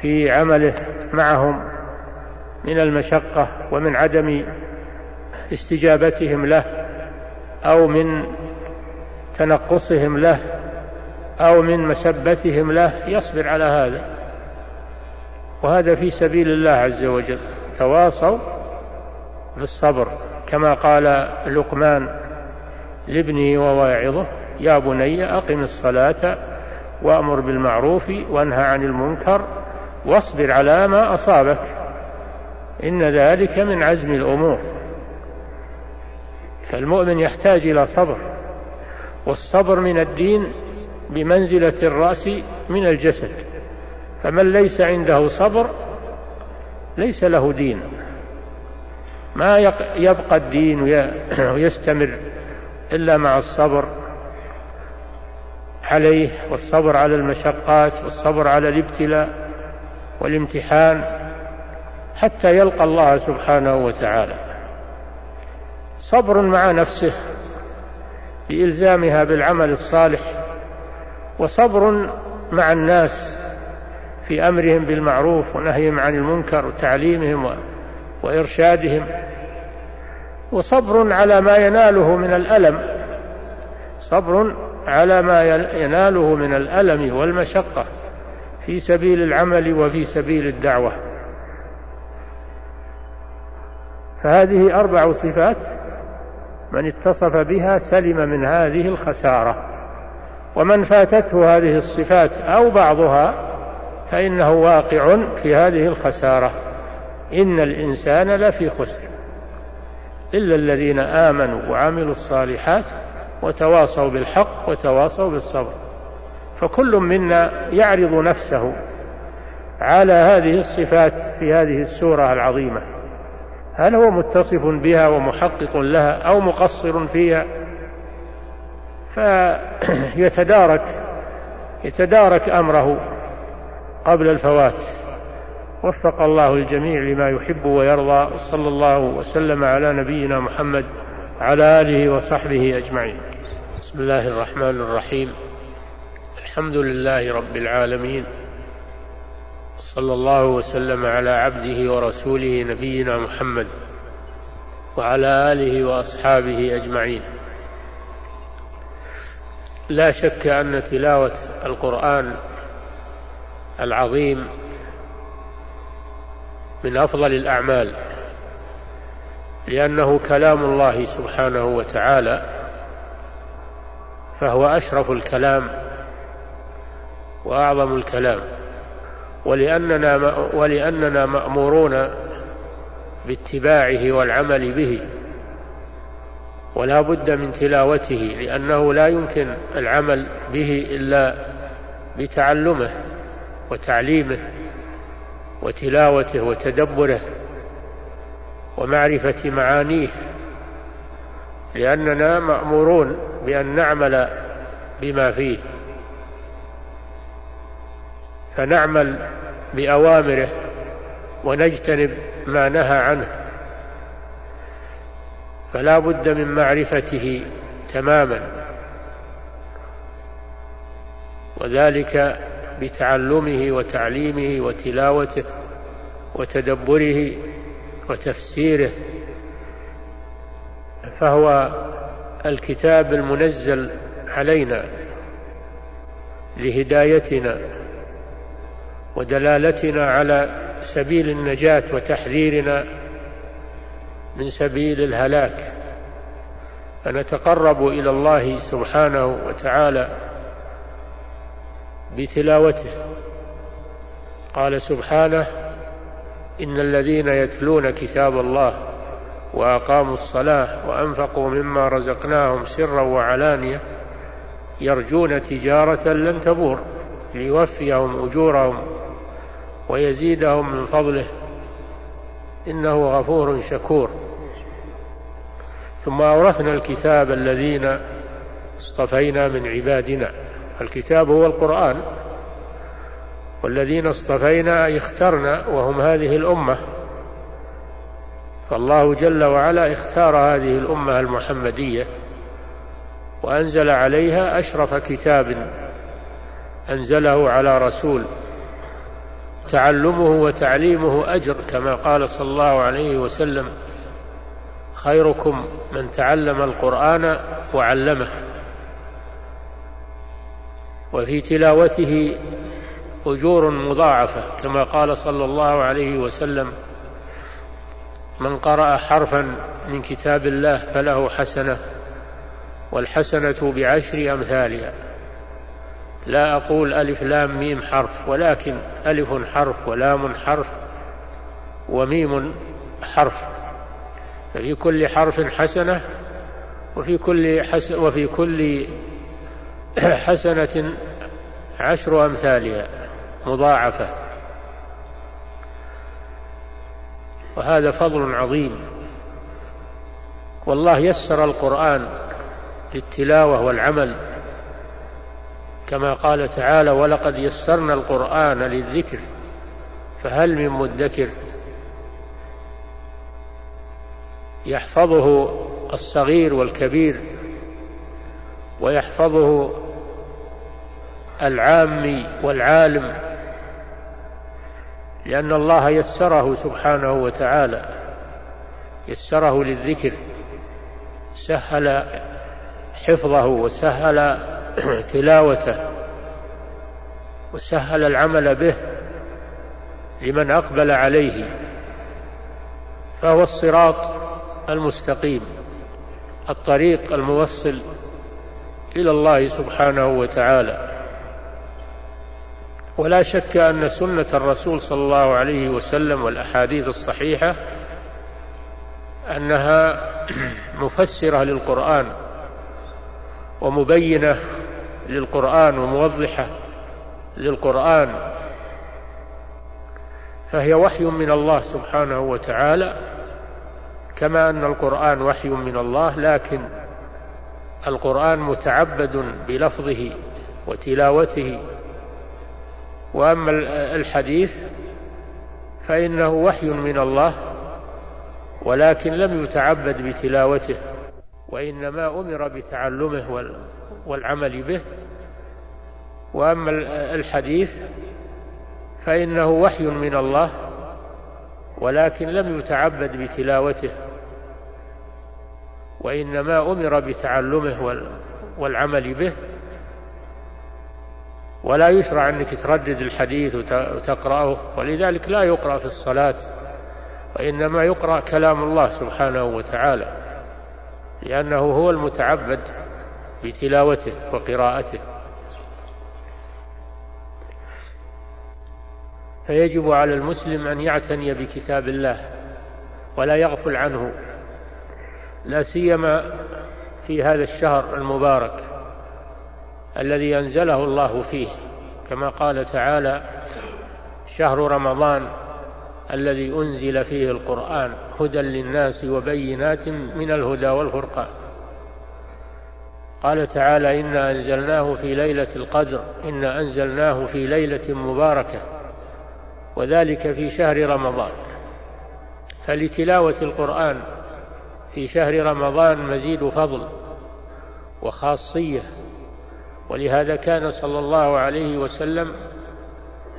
في عمله معهم من المشقة ومن عدم استجابتهم له أو من تنقصهم له أو من مسبتهم له. يصبر على هذا. وهذا في سبيل الله عز وجل. تواصوا بالصبر كما قال لقمان لابنه وواعظه يا بني أقم الصلاة وأمر بالمعروف وانهى عن المنكر واصبر على ما أصابك إن ذلك من عزم الأمور. فالمؤمن يحتاج إلى صبر والصبر من الدين بمنزلة الرأس من الجسد. فمن ليس عنده صبر ليس له دين. ما يبقى الدين ويستمر إلا مع الصبر عليه والصبر على المشقات والصبر على الابتلاء والامتحان حتى يلقى الله سبحانه وتعالى. صبر مع نفسه بإلزامها بالعمل الصالح وصبر مع الناس في أمرهم بالمعروف ونهيهم عن المنكر وتعليمهم وإرشادهم. وصبر على ما يناله من الألم. صبر على ما يناله من الألم والمشقة في سبيل العمل وفي سبيل الدعوة. فهذه أربع صفات من اتصف بها سلم من هذه الخسارة. ومن فاتته هذه الصفات أو بعضها فإنه واقع في هذه الخسارة. إن الإنسان لفي خسر. إلا الذين آمنوا وعملوا الصالحات وتواصوا بالحق وتواصوا بالصبر. فكل منا يعرض نفسه على هذه الصفات في هذه السورة العظيمة. هل هو متصف بها ومحقق لها أو مقصر فيها؟ فيتدارك يتدارك أمره قبل الفوات. وفق الله الجميع لما يحب ويرضى صلى الله وسلم على نبينا محمد على آله وصحبه أجمعين. بسم الله الرحمن الرحيم. الحمد لله رب العالمين. صلى الله وسلم على عبده ورسوله نبينا محمد وعلى آله وأصحابه أجمعين. لا شك أن تلاوة القرآن العظيم من أفضل الأعمال لأنه كلام الله سبحانه وتعالى فهو أشرف الكلام وأعظم الكلام ولأننا ولأننا مأمورون باتباعه والعمل به ولا بد من تلاوته لأنه لا يمكن العمل به إلا بتعلمه. وتعليمه وتلاوته وتدبره ومعرفة معانيه لأننا مأمورون بأن نعمل بما فيه. فنعمل بأوامره ونجتنب ما نهى عنه. فلا بد من معرفته تماما. وذلك بتعلمه وتعليمه وتلاوته وتدبره وتفسيره. فهو الكتاب المنزل علينا لهدايتنا ودلالتنا على سبيل النجاة وتحذيرنا من سبيل الهلاك. فنتقرب إلى الله سبحانه وتعالى بتلاوته. قال سبحانه إن الذين يتلون كتاب الله وأقاموا الصلاة وأنفقوا مما رزقناهم سرا وعلانية يرجون تجارة لن تبور ليوفيهم أجورهم ويزيدهم من فضله. إنه غفور شكور. ثم أورثنا الكتاب الذين اصطفينا من عبادنا. الكتاب هو القرآن. والذين اصطفينا اخترنا وهم هذه الأمة. فالله جل وعلا اختار هذه الأمة المحمدية وأنزل عليها أشرف كتاب أنزله على رسول. تعلمه وتعليمه أجر كما قال صلى الله عليه وسلم خيركم من تعلم القرآن وعلمه. وفي تلاوته أجور مضاعفة كما قال صلى الله عليه وسلم من قرأ حرفا من كتاب الله فله حسنة والحسنة بعشر أمثالها. لا أقول ألف لام ميم حرف ولكن ألف حرف ولام حرف وميم حرف. ففي كل حرف حسنة وفي كل حس وفي كل حسنة عشر أمثالها مضاعفة. وهذا فضل عظيم. والله يسر القرآن للتلاوة والعمل. كما قال تعالى ولقد يسرنا القرآن للذكر فهل من مدكر؟ يحفظه الصغير والكبير. ويحفظه العامي والعالم لأن الله يسره سبحانه وتعالى يسره للذكر سهل حفظه وسهل تلاوته وسهل العمل به لمن أقبل عليه فهو الصراط المستقيم الطريق الموصل إلى الله سبحانه وتعالى. ولا شك أن سنة الرسول صلى الله عليه وسلم والأحاديث الصحيحة أنها مفسرة للقرآن ومبينة للقرآن وموضحة للقرآن. فهي وحي من الله سبحانه وتعالى كما أن القرآن وحي من الله لكن القرآن متعبد بلفظه وتلاوته وأما الحديث فإنه وحي من الله ولكن لم يتعبد بتلاوته وإنما أمر بتعلمه والعمل به. وأما الحديث فإنه وحي من الله ولكن لم يتعبد بتلاوته. وإنما أمر بتعلمه والعمل به. ولا يشرع أنك تردد الحديث وتقرأه ولذلك لا يقرأ في الصلاة وإنما يقرأ كلام الله سبحانه وتعالى لأنه هو المتعبد بتلاوته وقراءته. فيجب على المسلم أن يعتني بكتاب الله ولا يغفل عنه. لا سيما في هذا الشهر المبارك الذي أنزله الله فيه كما قال تعالى شهر رمضان الذي أنزل فيه القرآن هدى للناس وبينات من الهدى والفرقان. قال تعالى إنا أنزلناه في ليلة القدر إنا أنزلناه في ليلة مباركة وذلك في شهر رمضان. فلتلاوة القرآن في شهر رمضان مزيد فضل وخاصية ولهذا كان صلى الله عليه وسلم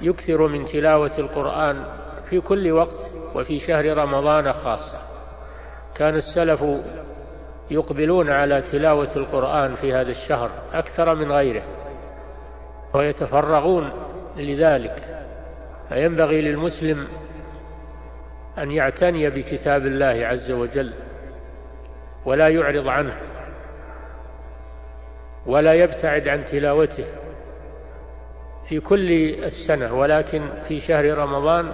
يكثر من تلاوة القرآن في كل وقت وفي شهر رمضان خاصة. كان السلف يقبلون على تلاوة القرآن في هذا الشهر أكثر من غيره ويتفرغون لذلك. فينبغي للمسلم أن يعتني بكتاب الله عز وجل. ولا يعرض عنه ولا يبتعد عن تلاوته في كل السنة ولكن في شهر رمضان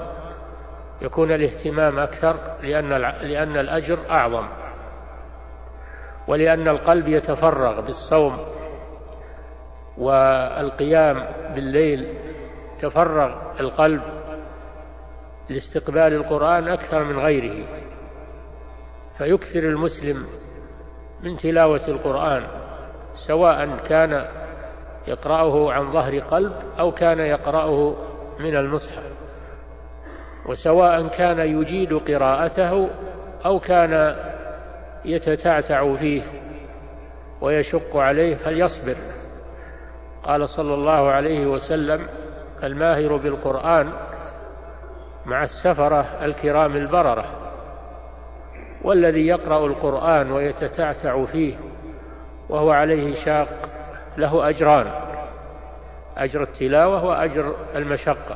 يكون الاهتمام أكثر لأن لأن الأجر أعظم ولأن القلب يتفرغ بالصوم والقيام بالليل تفرغ القلب لاستقبال القرآن أكثر من غيره. فيكثر المسلم من تلاوة القرآن سواء كان يقرأه عن ظهر قلب أو كان يقرأه من المصحف وسواء كان يجيد قراءته أو كان يتتعتع فيه ويشق عليه فليصبر. قال صلى الله عليه وسلم الماهر بالقرآن مع السفرة الكرام البررة. والذي يقرأ القرآن ويتتعتع فيه وهو عليه شاق له أجران أجر التلاوة وأجر المشقة.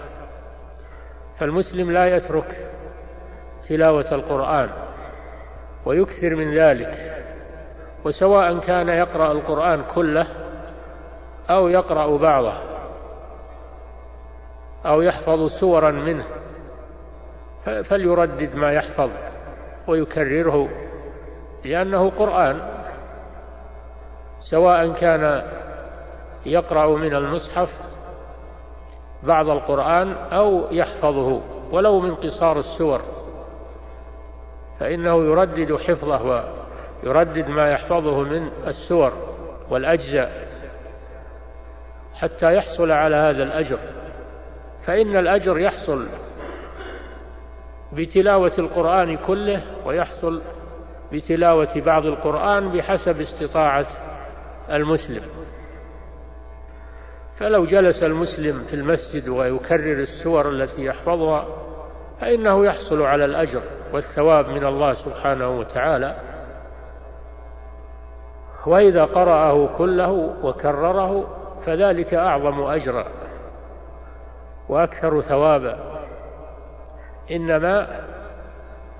فالمسلم لا يترك تلاوة القرآن ويكثر من ذلك وسواء كان يقرأ القرآن كله أو يقرأ بعضه أو يحفظ سورا منه فليردد ما يحفظ. ويكرره لأنه قرآن سواء كان يقرأ من المصحف بعض القرآن أو يحفظه ولو من قصار السور. فإنه يردد حفظه ويردد ما يحفظه من السور والأجزاء حتى يحصل على هذا الأجر. فإن الأجر يحصل بتلاوة القرآن كله ويحصل بتلاوة بعض القرآن بحسب استطاعة المسلم. فلو جلس المسلم في المسجد ويكرر السور التي يحفظها فإنه يحصل على الأجر والثواب من الله سبحانه وتعالى. وإذا قرأه كله وكرره فذلك أعظم أجرا وأكثر ثوابا. إنما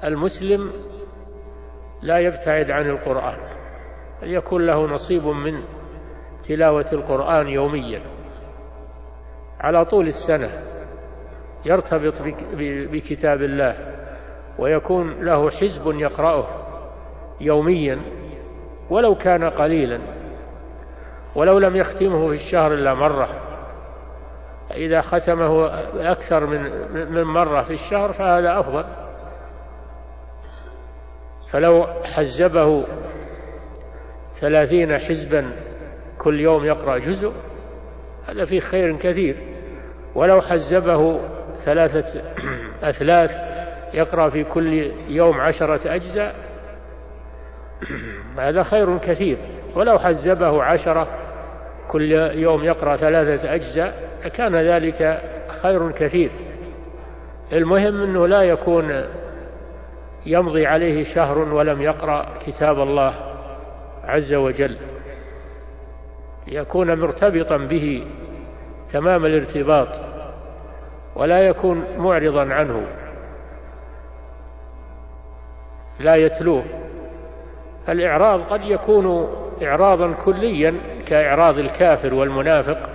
المسلم لا يبتعد عن القرآن يكون له نصيب من تلاوة القرآن يوميا على طول السنة يرتبط بكتاب الله ويكون له حزب يقرأه يوميا ولو كان قليلا ولو لم يختمه في الشهر إلا مرة. إذا ختمه أكثر من من مرة في الشهر فهذا أفضل. فلو حزبه ثلاثين حزبا كل يوم يقرأ جزء هذا فيه خير كثير. ولو حزبه ثلاثة أثلاث يقرأ في كل يوم عشرة أجزاء هذا خير كثير. ولو حزبه عشرة كل يوم يقرأ ثلاثة أجزاء كان ذلك خير كثير. المهم أنه لا يكون يمضي عليه شهر ولم يقرأ كتاب الله عز وجل. يكون مرتبطا به تمام الارتباط ولا يكون معرضا عنه. لا يتلوه. فالإعراض قد يكون إعراضا كليا كإعراض الكافر والمنافق.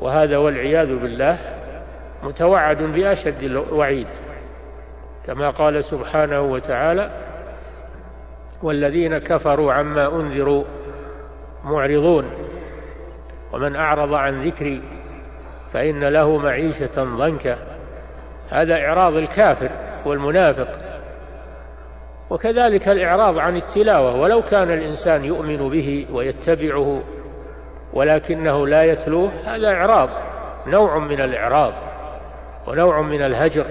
وهذا والعياذ بالله متوعد بأشد الوعيد كما قال سبحانه وتعالى والذين كفروا عما أنذروا معرضون ومن أعرض عن ذكري فإن له معيشة ضنكا. هذا إعراض الكافر والمنافق وكذلك الإعراض عن التلاوة ولو كان الإنسان يؤمن به ويتبعه ولكنه لا يتلوه هذا إعراض نوع من الإعراض ونوع من الهجر.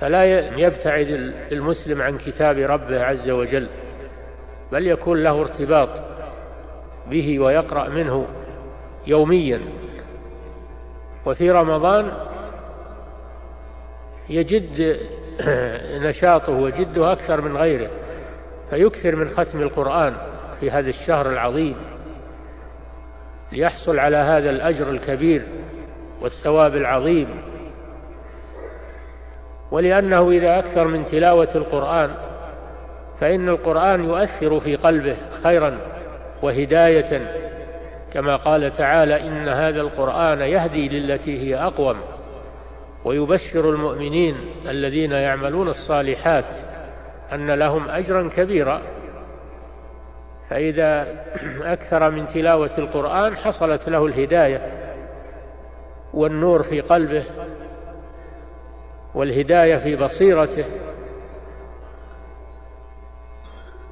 فلا يبتعد المسلم عن كتاب ربه عز وجل بل يكون له ارتباط به ويقرأ منه يوميا. وفي رمضان يجد نشاطه وجده أكثر من غيره فيكثر من ختم القرآن في هذا الشهر العظيم. ليحصل على هذا الأجر الكبير والثواب العظيم. ولأنه إذا أكثر من تلاوة القرآن فإن القرآن يؤثر في قلبه خيرا وهداية. كما قال تعالى إن هذا القرآن يهدي للتي هي أقوم ويبشر المؤمنين الذين يعملون الصالحات أن لهم أجرا كبيرا. فإذا أكثر من تلاوة القرآن حصلت له الهداية والنور في قلبه والهداية في بصيرته.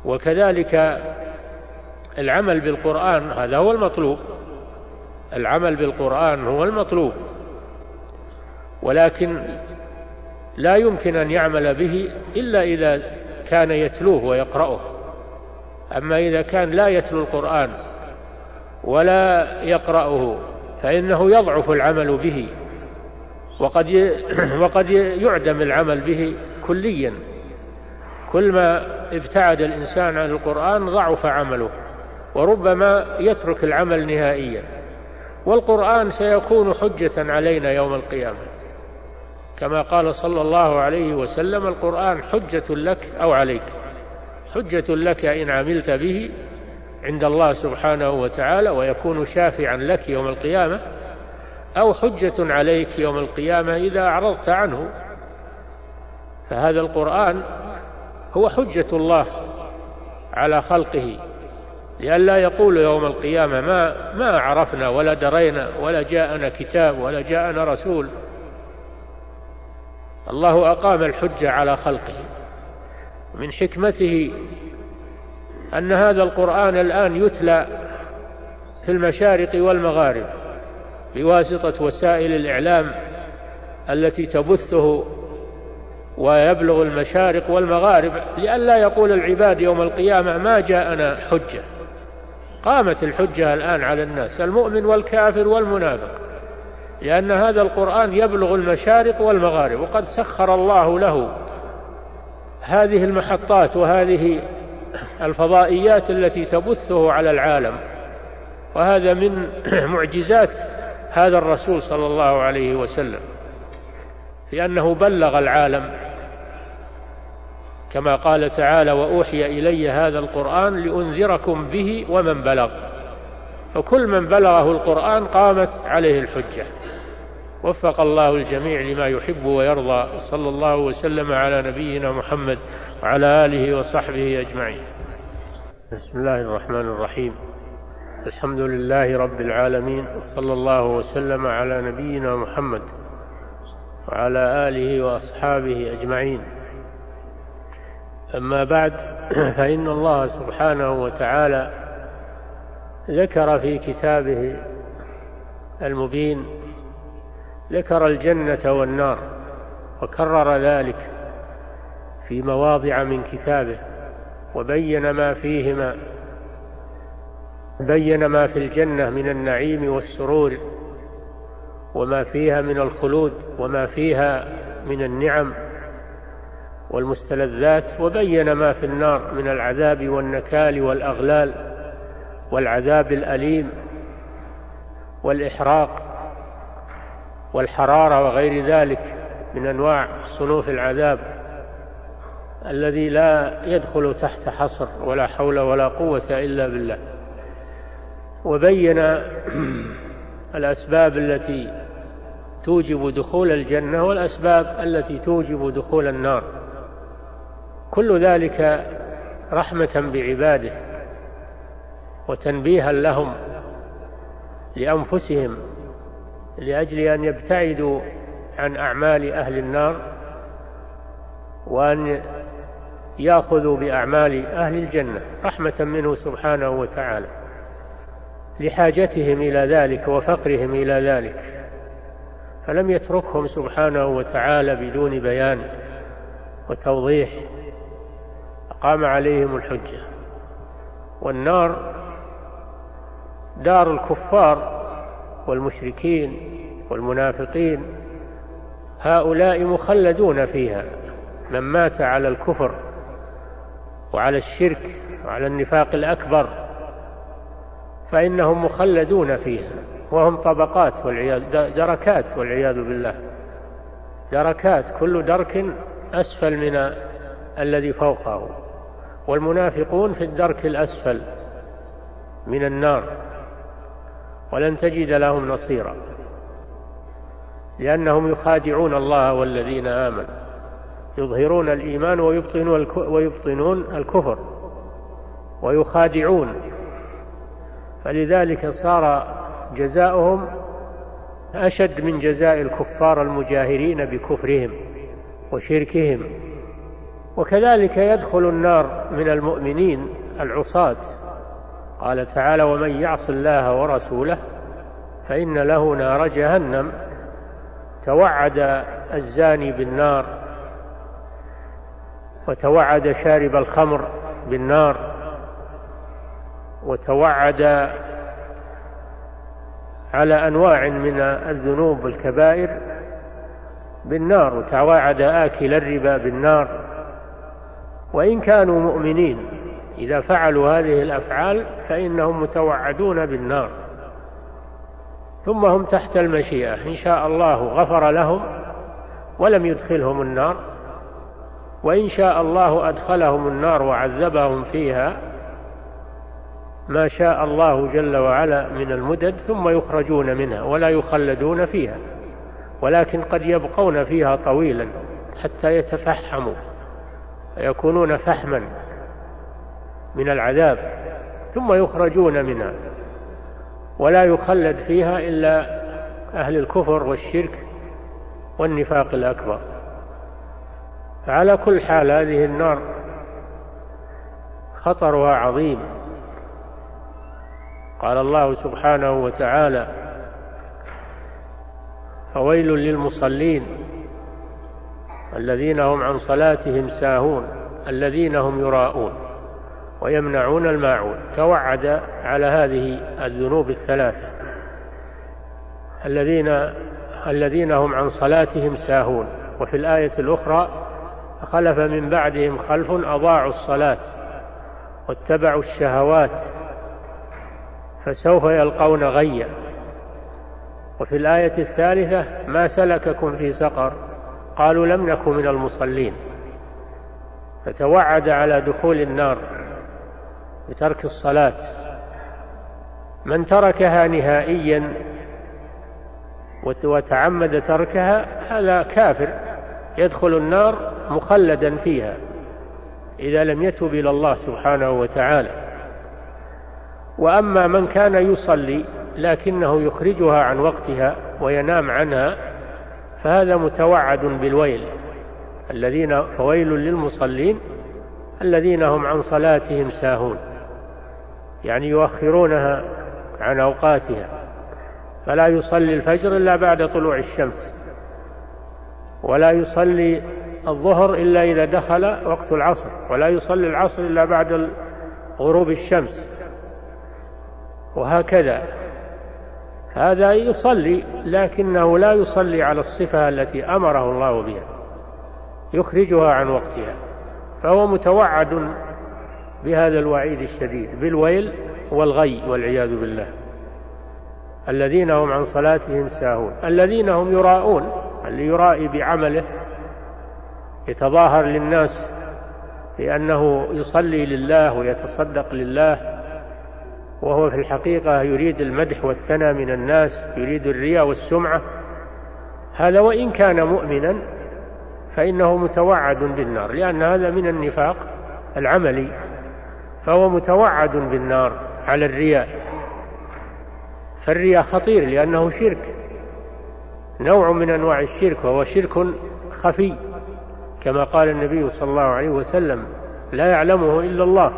وكذلك العمل بالقرآن هذا هو المطلوب. العمل بالقرآن هو المطلوب. ولكن لا يمكن أن يعمل به إلا إذا كان يتلوه ويقرأه. أما إذا كان لا يتلو القرآن ولا يقرأه فإنه يضعف العمل به وقد وقد يعدم العمل به كليا. كل ما ابتعد الإنسان عن القرآن ضعف عمله وربما يترك العمل نهائيا. والقرآن سيكون حجة علينا يوم القيامة. كما قال صلى الله عليه وسلم القرآن حجة لك أو عليك. حجة لك إن عملت به عند الله سبحانه وتعالى ويكون شافعا لك يوم القيامة أو حجة عليك يوم القيامة إذا أعرضت عنه. فهذا القرآن هو حجة الله على خلقه لئلا يقول يوم القيامة ما ما عرفنا ولا درينا ولا جاءنا كتاب ولا جاءنا رسول. الله أقام الحجة على خلقه. من حكمته أن هذا القرآن الآن يتلى في المشارق والمغارب بواسطة وسائل الإعلام التي تبثه ويبلغ المشارق والمغارب لئلا يقول العباد يوم القيامة ما جاءنا حجة. قامت الحجة الآن على الناس المؤمن والكافر والمنافق لأن هذا القرآن يبلغ المشارق والمغارب وقد سخر الله له هذه المحطات وهذه الفضائيات التي تبثه على العالم وهذا من معجزات هذا الرسول صلى الله عليه وسلم في أنه بلغ العالم. كما قال تعالى وأوحي إلي هذا القرآن لأنذركم به ومن بلغ. فكل من بلغه القرآن قامت عليه الحجة. وفق الله الجميع لما يحب ويرضى صلى الله وسلم على نبينا محمد وعلى آله وصحبه أجمعين. بسم الله الرحمن الرحيم. الحمد لله رب العالمين وصلى الله وسلم على نبينا محمد وعلى آله وأصحابه أجمعين. أما بعد فإن الله سبحانه وتعالى ذكر في كتابه المبين ذكر الجنة والنار وكرر ذلك في مواضع من كتابه وبين ما فيهما بين ما في الجنة من النعيم والسرور وما فيها من الخلود وما فيها من النعم والمستلذات وبين ما في النار من العذاب والنكال والأغلال والعذاب الأليم والإحراق والحرارة وغير ذلك من أنواع صنوف العذاب الذي لا يدخل تحت حصر ولا حول ولا قوة إلا بالله. وبين الأسباب التي توجب دخول الجنة والأسباب التي توجب دخول النار. كل ذلك رحمة بعباده وتنبيها لهم لأنفسهم لأجل أن يبتعدوا عن أعمال أهل النار وأن يأخذوا بأعمال أهل الجنة رحمة منه سبحانه وتعالى لحاجتهم إلى ذلك وفقرهم إلى ذلك. فلم يتركهم سبحانه وتعالى بدون بيان وتوضيح أقام عليهم الحجة. والنار دار الكفار والمشركين والمنافقين هؤلاء مخلدون فيها من مات على الكفر وعلى الشرك وعلى النفاق الأكبر فإنهم مخلدون فيها وهم طبقات والعياذ دركات والعياذ بالله دركات كل درك أسفل من الذي فوقه والمنافقون في الدرك الأسفل من النار. ولن تجد لهم نصيرا. لأنهم يخادعون الله والذين آمنوا. يظهرون الإيمان ويبطنون الكفر. ويخادعون. فلذلك صار جزاؤهم أشد من جزاء الكفار المجاهرين بكفرهم وشركهم. وكذلك يدخل النار من المؤمنين العصاة. قال تعالى ومن يعص الله ورسوله فإن له نار جهنم. توعد الزاني بالنار وتوعد شارب الخمر بالنار وتوعد على أنواع من الذنوب الكبائر بالنار وتوعد آكل الربا بالنار وإن كانوا مؤمنين إذا فعلوا هذه الأفعال فإنهم متوعدون بالنار. ثم هم تحت المشيئة. إن شاء الله غفر لهم ولم يدخلهم النار وإن شاء الله أدخلهم النار وعذبهم فيها ما شاء الله جل وعلا من المدد ثم يخرجون منها ولا يخلدون فيها ولكن قد يبقون فيها طويلا حتى يتفحموا ويكونون فحما. من العذاب ثم يخرجون منها. ولا يخلد فيها إلا أهل الكفر والشرك والنفاق الأكبر. فعلى كل حال هذه النار خطرها عظيم. قال الله سبحانه وتعالى فويل للمصلين الذين هم عن صلاتهم ساهون الذين هم يراءون. ويمنعون الماعون توعد على هذه الذنوب الثلاثة. الذين الذين هم عن صلاتهم ساهون. وفي الآية الأخرى فخلف من بعدهم خلف أضاعوا الصلاة واتبعوا الشهوات فسوف يلقون غيا. وفي الآية الثالثة ما سلككم في سقر؟ قالوا لم نكن من المصلين. فتوعد على دخول النار. بترك الصلاة. من تركها نهائيا وتعمد تركها هذا كافر. يدخل النار مخلدا فيها إذا لم يتب إلى الله سبحانه وتعالى. وأما من كان يصلي لكنه يخرجها عن وقتها وينام عنها فهذا متوعد بالويل. الذين فويل للمصلين الذين هم عن صلاتهم ساهون. يعني يؤخرونها عن أوقاتها فلا يصلي الفجر إلا بعد طلوع الشمس ولا يصلي الظهر إلا إذا دخل وقت العصر ولا يصلي العصر إلا بعد غروب الشمس وهكذا. هذا يصلي لكنه لا يصلي على الصفة التي أمره الله بها يخرجها عن وقتها فهو متوعد بهذا الوعيد الشديد بالويل والغي والعياذ بالله. الذين هم عن صلاتهم ساهون الذين هم يراءون اللي يرائي بعمله يتظاهر للناس بأنه يصلي لله ويتصدق لله وهو في الحقيقة يريد المدح والثنى من الناس يريد الرياء والسمعة. هذا وإن كان مؤمنا فإنه متوعد بالنار لأن هذا من النفاق العملي. فهو متوعد بالنار على الرياء. فالرياء خطير لأنه شرك. نوع من أنواع الشرك وهو شرك خفي. كما قال النبي صلى الله عليه وسلم لا يعلمه إلا الله.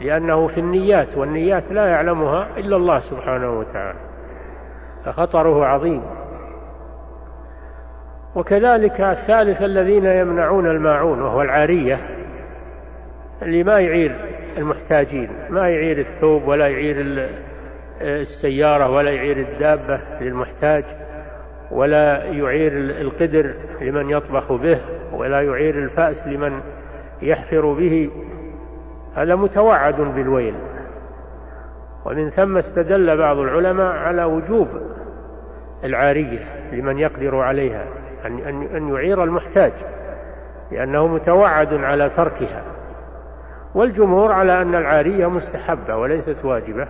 لأنه في النيات والنيات لا يعلمها إلا الله سبحانه وتعالى. فخطره عظيم. وكذلك الثالث الذين يمنعون الماعون وهو العارية اللي ما يعير. المحتاجين. ما يعير الثوب ولا يعير السيارة ولا يعير الدابة للمحتاج ولا يعير القدر لمن يطبخ به ولا يعير الفأس لمن يحفر به. هذا متوعد بالويل. ومن ثم استدل بعض العلماء على وجوب العارية لمن يقدر عليها أن يعير المحتاج لأنه متوعد على تركها. والجمهور على أن العارية مستحبة وليست واجبة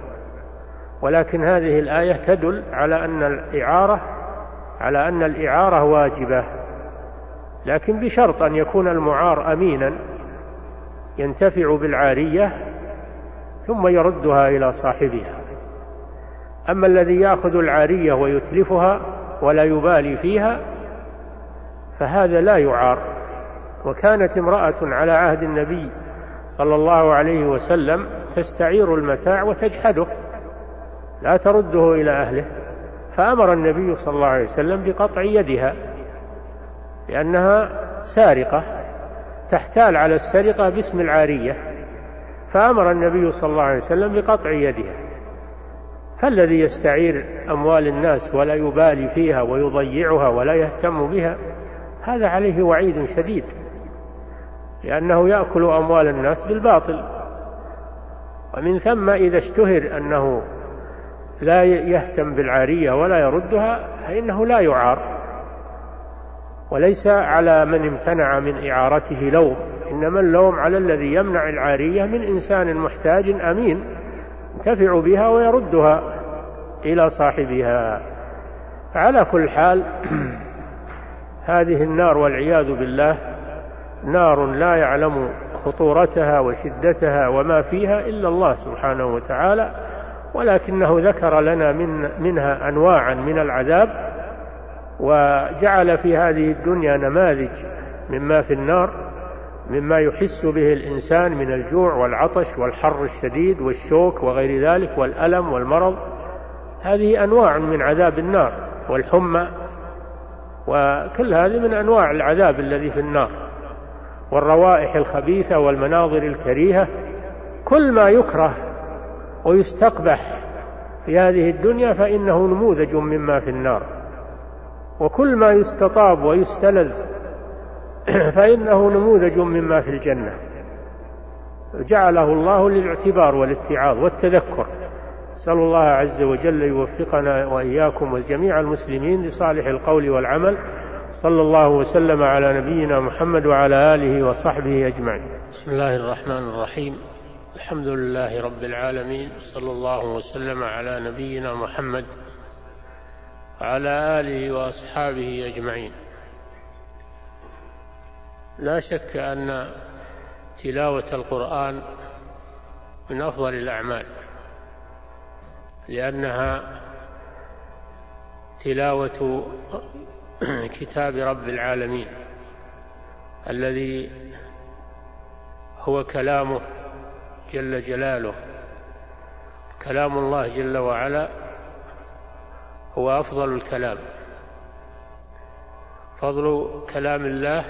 ولكن هذه الآية تدل على أن الإعارة على أن الإعارة واجبة. لكن بشرط أن يكون المعار أمينا ينتفع بالعارية ثم يردها إلى صاحبها. أما الذي يأخذ العارية ويتلفها ولا يبالي فيها فهذا لا يعار. وكانت امرأة على عهد النبي صلى الله عليه وسلم تستعير المتاع وتجحده لا ترده إلى أهله. فأمر النبي صلى الله عليه وسلم بقطع يدها لأنها سارقة تحتال على السرقة باسم العارية. فأمر النبي صلى الله عليه وسلم بقطع يدها. فالذي يستعير أموال الناس ولا يبالي فيها ويضيعها ولا يهتم بها هذا عليه وعيد شديد. لأنه يأكل أموال الناس بالباطل. ومن ثم إذا اشتهر أنه لا يهتم بالعارية ولا يردها فإنه لا يعار. وليس على من امتنع من إعارته لوم إنما اللوم على الذي يمنع العارية من إنسان محتاج أمين ينتفع بها ويردها إلى صاحبها. على كل حال هذه النار والعياذ بالله نار لا يعلم خطورتها وشدتها وما فيها إلا الله سبحانه وتعالى ولكنه ذكر لنا من منها أنواعا من العذاب وجعل في هذه الدنيا نماذج مما في النار مما يحس به الإنسان من الجوع والعطش والحر الشديد والشوك وغير ذلك والألم والمرض. هذه أنواع من عذاب النار والحمى وكل هذه من أنواع العذاب الذي في النار. والروائح الخبيثة والمناظر الكريهة كل ما يكره ويستقبح في هذه الدنيا فإنه نموذج مما في النار. وكل ما يستطاب ويستلذ فإنه نموذج مما في الجنة. جعله الله للاعتبار والاتعاظ والتذكر. نسأل الله عز وجل يوفقنا وإياكم وجميع المسلمين لصالح القول والعمل. صلى الله وسلم على نبينا محمد وعلى آله وصحبه أجمعين. بسم الله الرحمن الرحيم. الحمد لله رب العالمين. صلى الله وسلم على نبينا محمد وعلى آله وأصحابه أجمعين. لا شك أن تلاوة القرآن من أفضل الأعمال لأنها تلاوة كتاب رب العالمين الذي هو كلامه جل جلاله. كلام الله جل وعلا هو أفضل الكلام. فضل كلام الله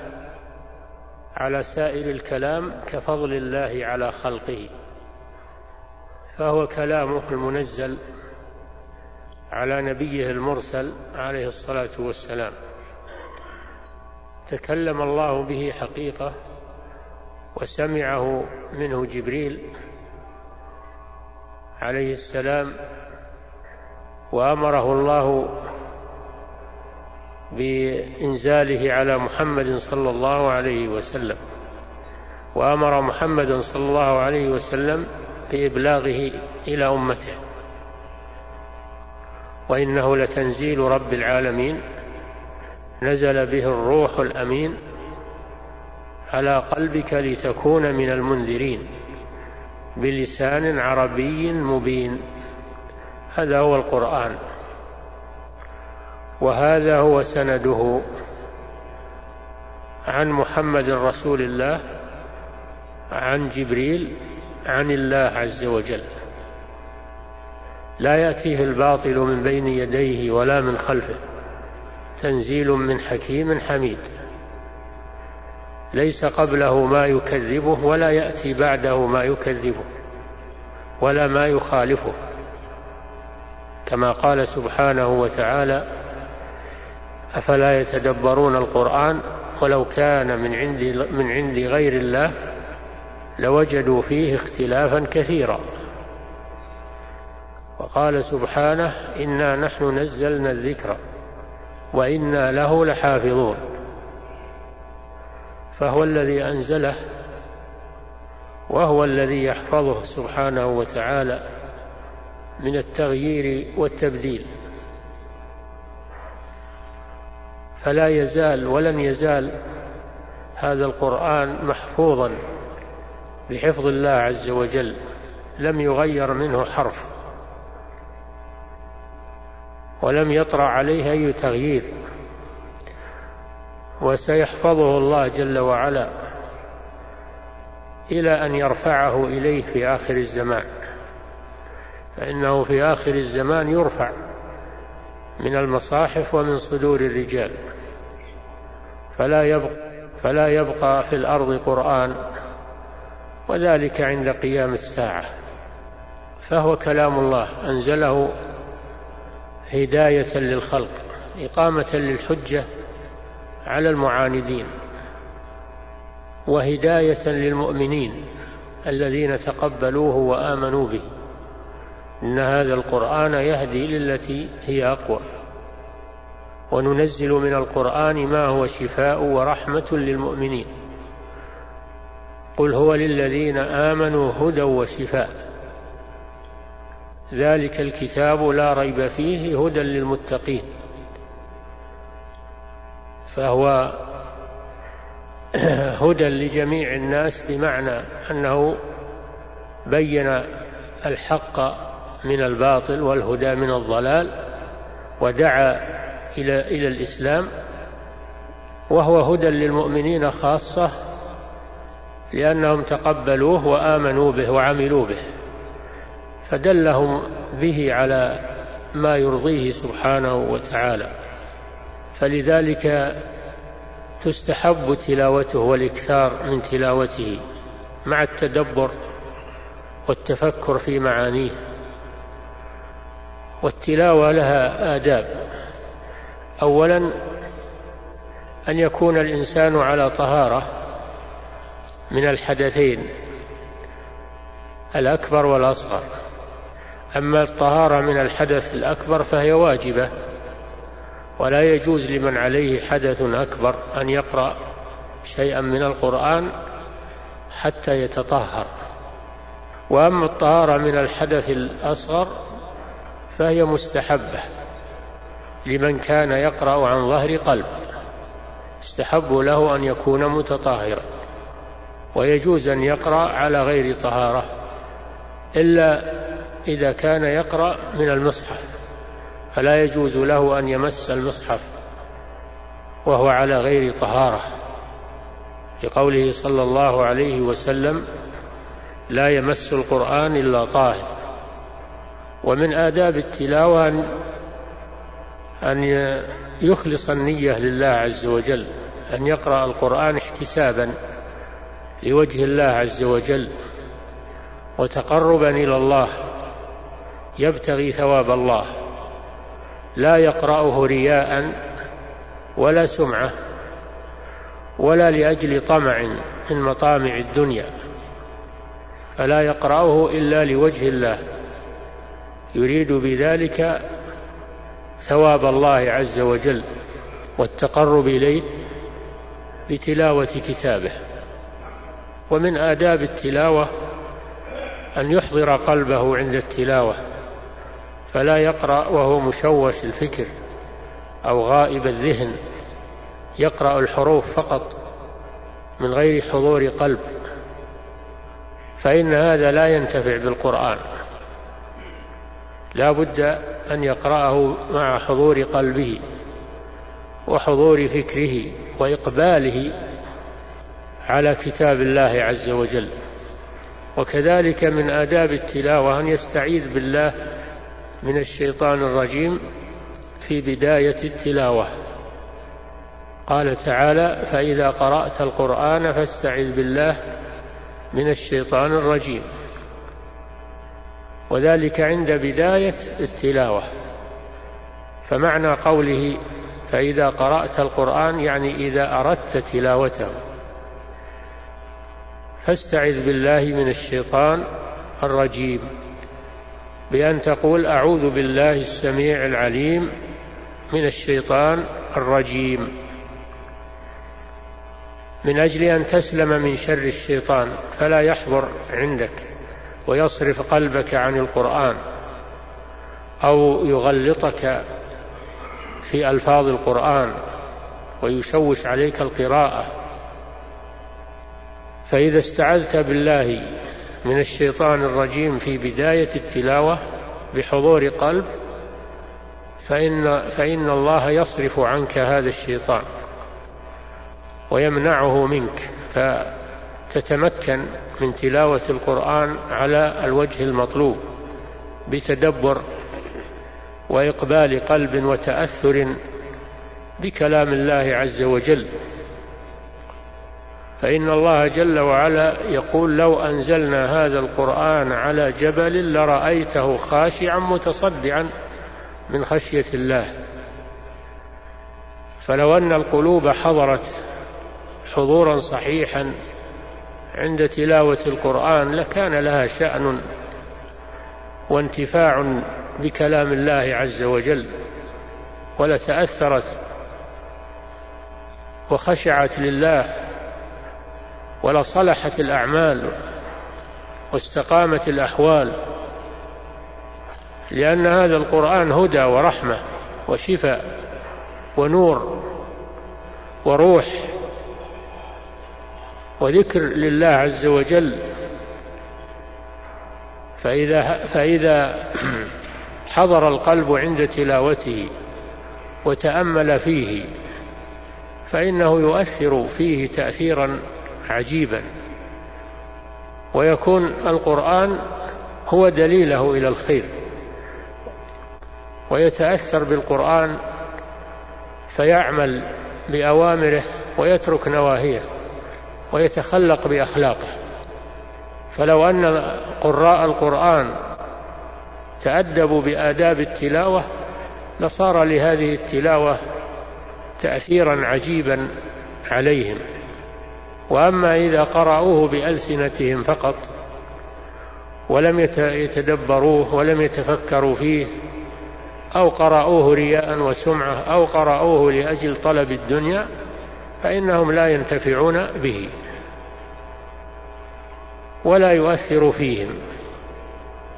على سائر الكلام كفضل الله على خلقه. فهو كلامه المنزل على نبيه المرسل عليه الصلاة والسلام. تكلم الله به حقيقة وسمعه منه جبريل عليه السلام وأمره الله بإنزاله على محمد صلى الله عليه وسلم وأمر محمدا صلى الله عليه وسلم بإبلاغه إلى أمته. وإنه لتنزيل رب العالمين. نزل به الروح الأمين على قلبك لتكون من المنذرين بلسان عربي مبين. هذا هو القرآن. وهذا هو سنده عن محمد رسول الله عن جبريل عن الله عز وجل. لا يأتيه الباطل من بين يديه ولا من خلفه. تنزيل من حكيم حميد. ليس قبله ما يكذبه ولا يأتي بعده ما يكذبه ولا ما يخالفه. كما قال سبحانه وتعالى أفلا يتدبرون القرآن ولو كان من عند من عند غير الله لوجدوا فيه اختلافا كثيرا. وقال سبحانه إنا نحن نزلنا الذكر وإنا له لحافظون. فهو الذي أنزله وهو الذي يحفظه سبحانه وتعالى من التغيير والتبديل. فلا يزال ولن يزال هذا القرآن محفوظا بحفظ الله عز وجل لم يغير منه حرف. ولم يطرأ عليه أي تغيير. وسيحفظه الله جل وعلا إلى أن يرفعه إليه في آخر الزمان. فإنه في آخر الزمان يرفع من المصاحف ومن صدور الرجال. فلا يبقى, فلا يبقى في الأرض قرآن وذلك عند قيام الساعة. فهو كلام الله أنزله هداية للخلق إقامة للحجة على المعاندين وهداية للمؤمنين الذين تقبلوه وآمنوا به. إن هذا القرآن يهدي للتي هي أقوى. وننزل من القرآن ما هو شفاء ورحمة للمؤمنين. قل هو للذين آمنوا هدى وشفاء. ذلك الكتاب لا ريب فيه هدى للمتقين. فهو هدى لجميع الناس بمعنى أنه بين الحق من الباطل والهدى من الضلال ودعا إلى إلى الإسلام وهو هدى للمؤمنين خاصة لأنهم تقبلوه وآمنوا به وعملوا به. فدلهم به على ما يرضيه سبحانه وتعالى. فلذلك تستحب تلاوته والإكثار من تلاوته مع التدبر والتفكر في معانيه. والتلاوة لها آداب. أولا أن يكون الإنسان على طهارة من الحدثين الأكبر والأصغر. أما الطهارة من الحدث الأكبر فهي واجبة ولا يجوز لمن عليه حدث أكبر أن يقرأ شيئا من القرآن حتى يتطهر. وأما الطهارة من الحدث الأصغر فهي مستحبة لمن كان يقرأ عن ظهر قلب استحب له أن يكون متطهرا. ويجوز أن يقرأ على غير طهارة إلا إذا كان يقرأ من المصحف فلا يجوز له أن يمس المصحف وهو على غير طهارة. لقوله صلى الله عليه وسلم لا يمس القرآن إلا طاهر. ومن آداب التلاوة أن يخلص النية لله عز وجل أن يقرأ القرآن احتسابا لوجه الله عز وجل وتقربا إلى الله. يبتغي ثواب الله لا يقرأه رياء ولا سمعة ولا لأجل طمع من مطامع الدنيا فلا يقرأه إلا لوجه الله. يريد بذلك ثواب الله عز وجل والتقرب إليه بتلاوة كتابه. ومن آداب التلاوة أن يحضر قلبه عند التلاوة. فلا يقرأ وهو مشوش الفكر أو غائب الذهن. يقرأ الحروف فقط من غير حضور قلب فإن هذا لا ينتفع بالقرآن. لا بد أن يقرأه مع حضور قلبه وحضور فكره وإقباله على كتاب الله عز وجل. وكذلك من آداب التلاوة أن يستعيذ بالله من الشيطان الرجيم في بداية التلاوة. قال تعالى فإذا قرأت القرآن فاستعذ بالله من الشيطان الرجيم. وذلك عند بداية التلاوة. فمعنى قوله فإذا قرأت القرآن يعني إذا أردت تلاوته. فاستعذ بالله من الشيطان الرجيم. بأن تقول أعوذ بالله السميع العليم من الشيطان الرجيم. من أجل أن تسلم من شر الشيطان فلا يحضر عندك ويصرف قلبك عن القرآن أو يغلطك في ألفاظ القرآن ويشوش عليك القراءة. فإذا استعذت بالله من الشيطان الرجيم في بداية التلاوة بحضور قلب فإن, فإن الله يصرف عنك هذا الشيطان ويمنعه منك فتتمكن من تلاوة القرآن على الوجه المطلوب بتدبر وإقبال قلب وتأثر بكلام الله عز وجل. فإن الله جل وعلا يقول لو أنزلنا هذا القرآن على جبل لرأيته خاشعا متصدعا من خشية الله. فلو أن القلوب حضرت حضورا صحيحا عند تلاوة القرآن لكان لها شأن وانتفاع بكلام الله عز وجل ولتأثرت وخشعت لله ولصلحت الأعمال واستقامت الأحوال. لأن هذا القرآن هدى ورحمة وشفاء ونور وروح وذكر لله عز وجل. فإذا, فإذا حضر القلب عند تلاوته وتأمل فيه فإنه يؤثر فيه تأثيرا عجيبا. ويكون القرآن هو دليله إلى الخير. ويتأثر بالقرآن فيعمل بأوامره ويترك نواهيه ويتخلق بأخلاقه. فلو أن قراء القرآن تأدبوا بآداب التلاوة لصار لهذه التلاوة تأثيرا عجيبا عليهم. وأما إذا قرأوه بألسنتهم فقط ولم يتدبروه ولم يتفكروا فيه أو قرأوه رياء وسمعة أو قرأوه لأجل طلب الدنيا فإنهم لا ينتفعون به ولا يؤثر فيهم.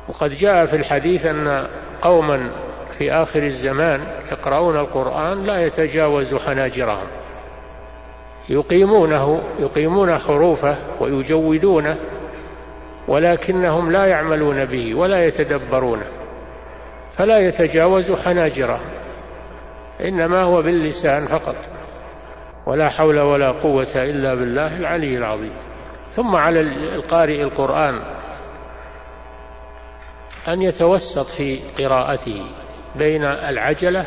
وقد جاء في الحديث أن قوما في آخر الزمان يقرؤون القرآن لا يتجاوز حناجرهم. يقيمونه يقيمون حروفه ويجودونه ولكنهم لا يعملون به ولا يتدبرونه فلا يتجاوز حناجرهم إنما هو باللسان فقط ولا حول ولا قوة إلا بالله العلي العظيم. ثم على القارئ القرآن أن يتوسط في قراءته بين العجلة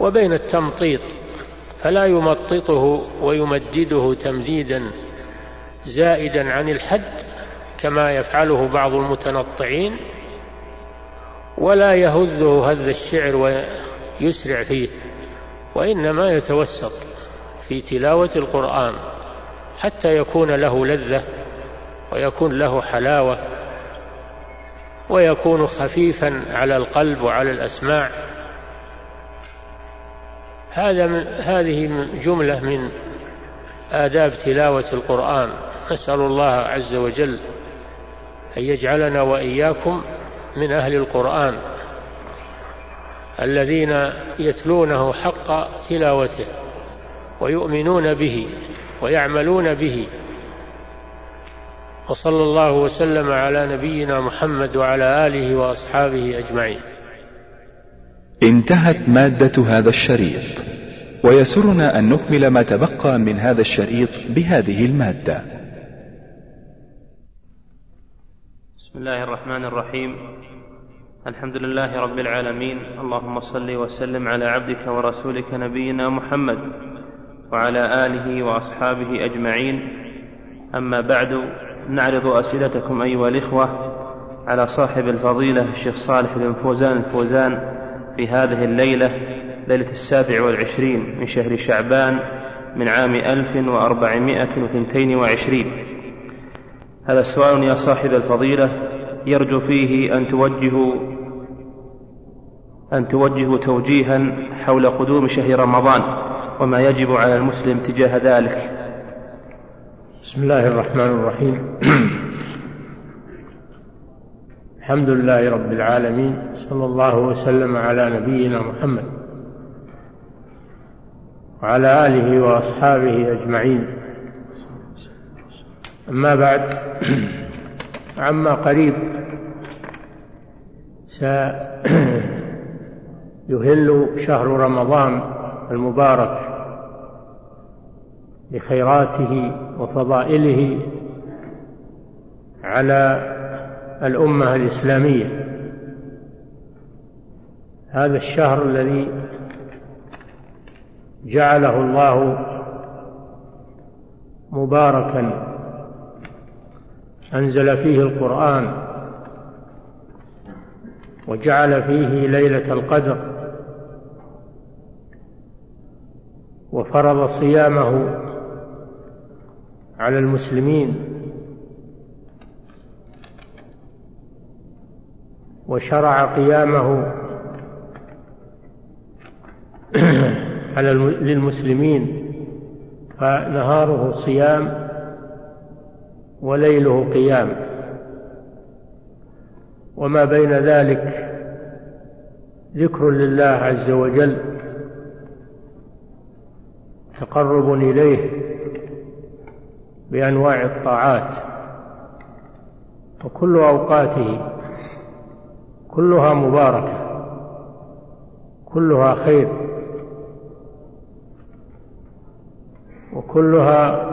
وبين التمطيط. فلا يمططه ويمدده تمديدا زائدا عن الحد كما يفعله بعض المتنطعين ولا يهذه هذ الشعر ويسرع فيه وإنما يتوسط في تلاوة القرآن حتى يكون له لذة ويكون له حلاوة ويكون خفيفا على القلب وعلى الأسماع هذا من هذه جملة من آداب تلاوة القرآن. نسأل الله عز وجل أن يجعلنا وإياكم من أهل القرآن الذين يتلونه حق تلاوته ويؤمنون به ويعملون به. وصلى الله وسلم على نبينا محمد وعلى آله وأصحابه أجمعين. انتهت مادة هذا الشريط ويسرنا أن نكمل ما تبقى من هذا الشريط بهذه المادة. بسم الله الرحمن الرحيم. الحمد لله رب العالمين. اللهم صل وسلم على عبدك ورسولك نبينا محمد وعلى آله وأصحابه أجمعين. أما بعد نعرض أسئلتكم أيها الإخوة على صاحب الفضيلة الشيخ صالح بن فوزان الفوزان. في هذه الليلة ليلة السابع والعشرين من شهر شعبان من عام ألف وأربعمائة وثنتين وعشرين. هذا السؤال يا صاحب الفضيلة يرجو فيه أن توجهوا أن توجهوا توجيها حول قدوم شهر رمضان وما يجب على المسلم تجاه ذلك. بسم الله الرحمن الرحيم. الحمد لله رب العالمين صلى الله وسلم على نبينا محمد وعلى آله وأصحابه أجمعين. أما بعد عما قريب سيهل شهر رمضان المبارك بخيراته وفضائله على الأمة الإسلامية. هذا الشهر الذي جعله الله مباركا. أنزل فيه القرآن وجعل فيه ليلة القدر وفرض صيامه على المسلمين. وشرع قيامه على للمسلمين فنهاره صيام وليله قيام. وما بين ذلك ذكر لله عز وجل تقرب إليه بأنواع الطاعات وكل أوقاته كلها مباركة كلها خير وكلها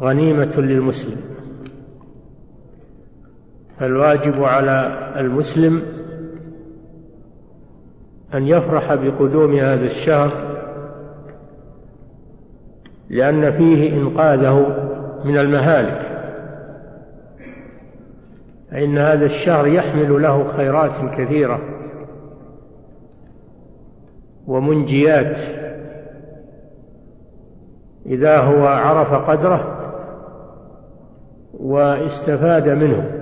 غنيمة للمسلم. فالواجب على المسلم أن يفرح بقدوم هذا الشهر لأن فيه إنقاذه من المهالك. فإن هذا الشهر يحمل له خيرات كثيرة ومنجيات. إذا هو عرف قدره واستفاد منه.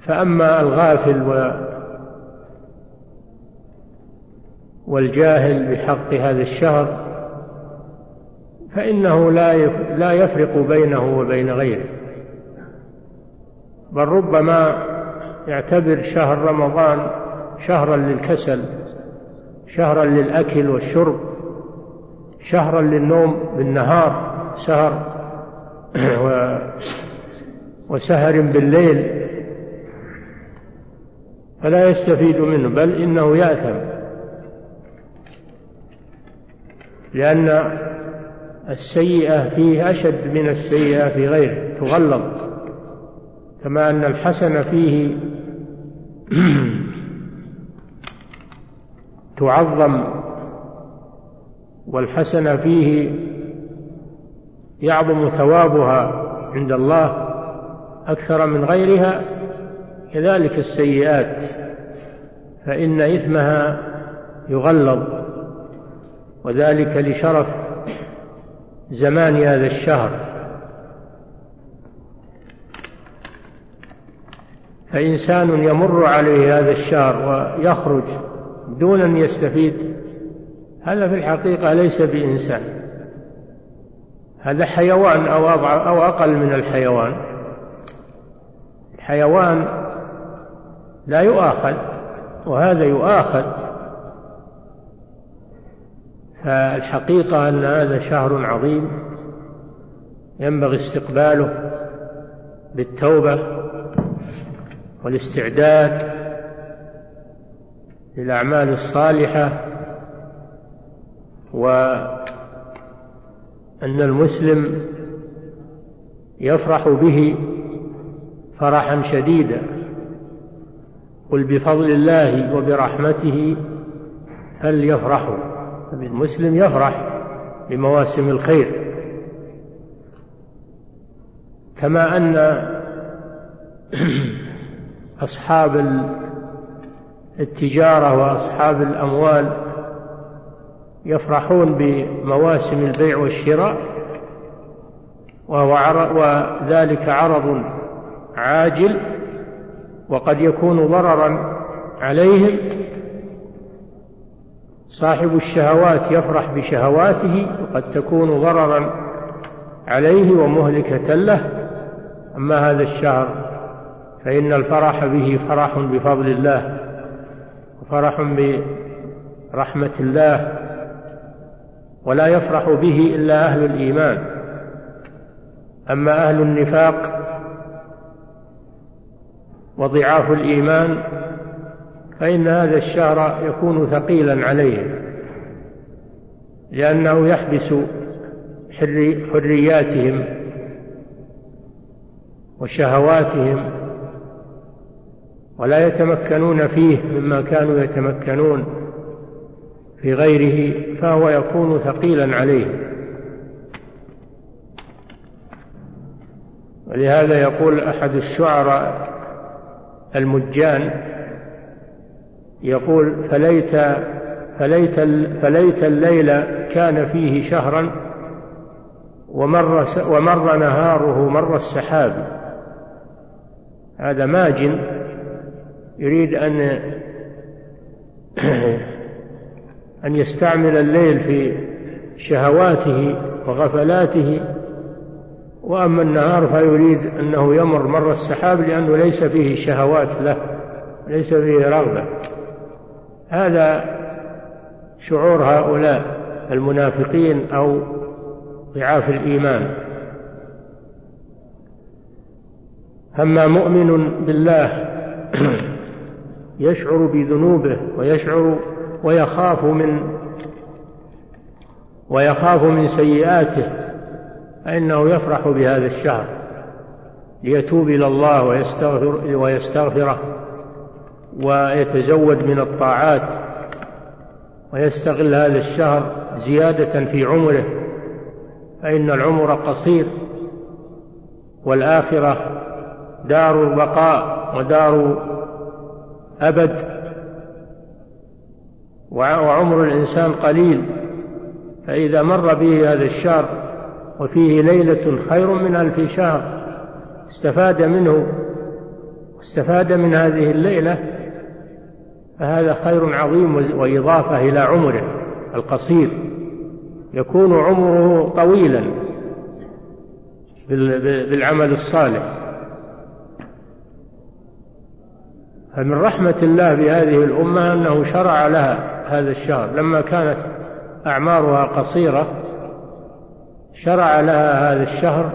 فأما الغافل و والجاهل بحق هذا الشهر فإنه لا يفرق بينه وبين غيره. بل ربما يعتبر شهر رمضان شهرا للكسل شهرا للأكل والشرب شهرا للنوم بالنهار سهر وسهر بالليل. فلا يستفيد منه بل إنه يأثم. لأن السيئة فيه أشد من السيئة في غيره تغلظ. كما أن الحسنة فيه تعظم والحسنة فيه يعظم ثوابها عند الله أكثر من غيرها. كذلك السيئات فإن إثمها يغلظ وذلك لشرف زمان هذا الشهر. فإنسان يمر عليه هذا الشهر ويخرج دون أن يستفيد. هذا في الحقيقة ليس بإنسان. هذا حيوان أو أو أقل من الحيوان. الحيوان لا يؤاخذ وهذا يؤاخذ. فالحقيقة أن هذا شهر عظيم ينبغي استقباله بالتوبة والاستعداد للأعمال الصالحة وأن المسلم يفرح به فرحا شديدا. قل بفضل الله وبرحمته فليفرحوا. المسلم يفرح بمواسم الخير. كما أن أصحاب التجارة وأصحاب الأموال يفرحون بمواسم البيع والشراء وذلك عرض عاجل وقد يكون ضررا عليهم صاحب الشهوات يفرح بشهواته وقد تكون ضررا عليه ومهلكة له. أما هذا الشهر فإن الفرح به فرح بفضل الله وفرح برحمة الله ولا يفرح به إلا أهل الإيمان. أما أهل النفاق وضعاف الإيمان فإن هذا الشهر يكون ثقيلا عليهم لأنه يحبس حرياتهم وشهواتهم ولا يتمكنون فيه مما كانوا يتمكنون في غيره فهو يكون ثقيلا عليهم ولهذا يقول أحد الشعراء المجان يقول فليت فليت فليت الليل كان فيه شهرا ومر ومر نهاره مر السحاب. هذا ماجن يريد أن أن يستعمل الليل في شهواته وغفلاته وأما النهار فيريد أنه يمر مر السحاب لأنه ليس فيه شهوات له ليس فيه رغبة. هذا شعور هؤلاء المنافقين أو ضعاف الإيمان. أما مؤمن بالله يشعر بذنوبه ويشعر ويخاف من ويخاف من سيئاته فإنه يفرح بهذا الشهر ليتوب إلى الله ويستغفر ويستغفره. ويتزود من الطاعات ويستغل هذا الشهر زيادة في عمره فإن العمر قصير والآخرة دار البقاء ودار أبد وعمر الإنسان قليل فإذا مر به هذا الشهر وفيه ليلة خير من ألف شهر استفاد منه استفاد من هذه الليلة فهذا خير عظيم وإضافة إلى عمره القصير. يكون عمره طويلا بالعمل الصالح. فمن رحمة الله بهذه الأمة أنه شرع لها هذا الشهر. لما كانت أعمارها قصيرة شرع لها هذا الشهر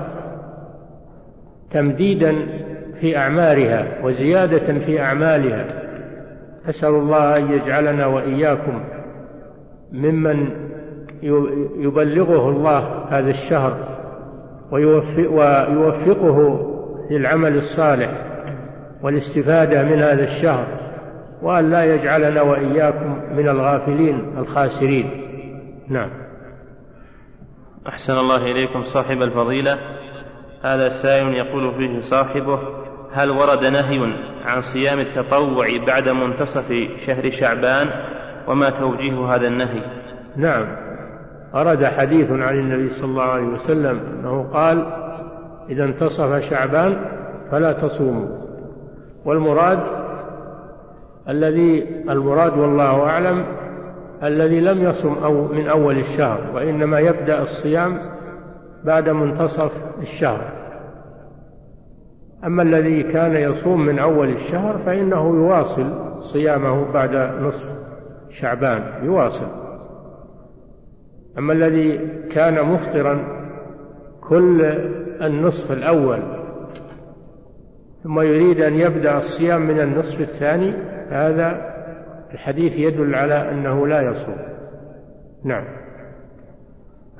تمديدا في أعمارها وزيادة في أعمالها. أسأل الله أن يجعلنا وإياكم ممن يبلغه الله هذا الشهر ويوفقه للعمل الصالح والاستفادة من هذا الشهر وأن لا يجعلنا وإياكم من الغافلين الخاسرين. نعم. أحسن الله إليكم صاحب الفضيلة. هذا سائل يقول فيه صاحبه هل ورد نهي عن صيام التطوع بعد منتصف شهر شعبان وما توجيه هذا النهي؟ نعم. ورد حديث عن النبي صلى الله عليه وسلم أنه قال إذا انتصف شعبان فلا تصوموا. والمراد الذي المراد والله أعلم الذي لم يصم أو من أول الشهر وإنما يبدأ الصيام بعد منتصف الشهر. أما الذي كان يصوم من أول الشهر فإنه يواصل صيامه بعد نصف شعبان يواصل. أما الذي كان مفطرا كل النصف الأول ثم يريد أن يبدأ الصيام من النصف الثاني هذا الحديث يدل على أنه لا يصوم. نعم.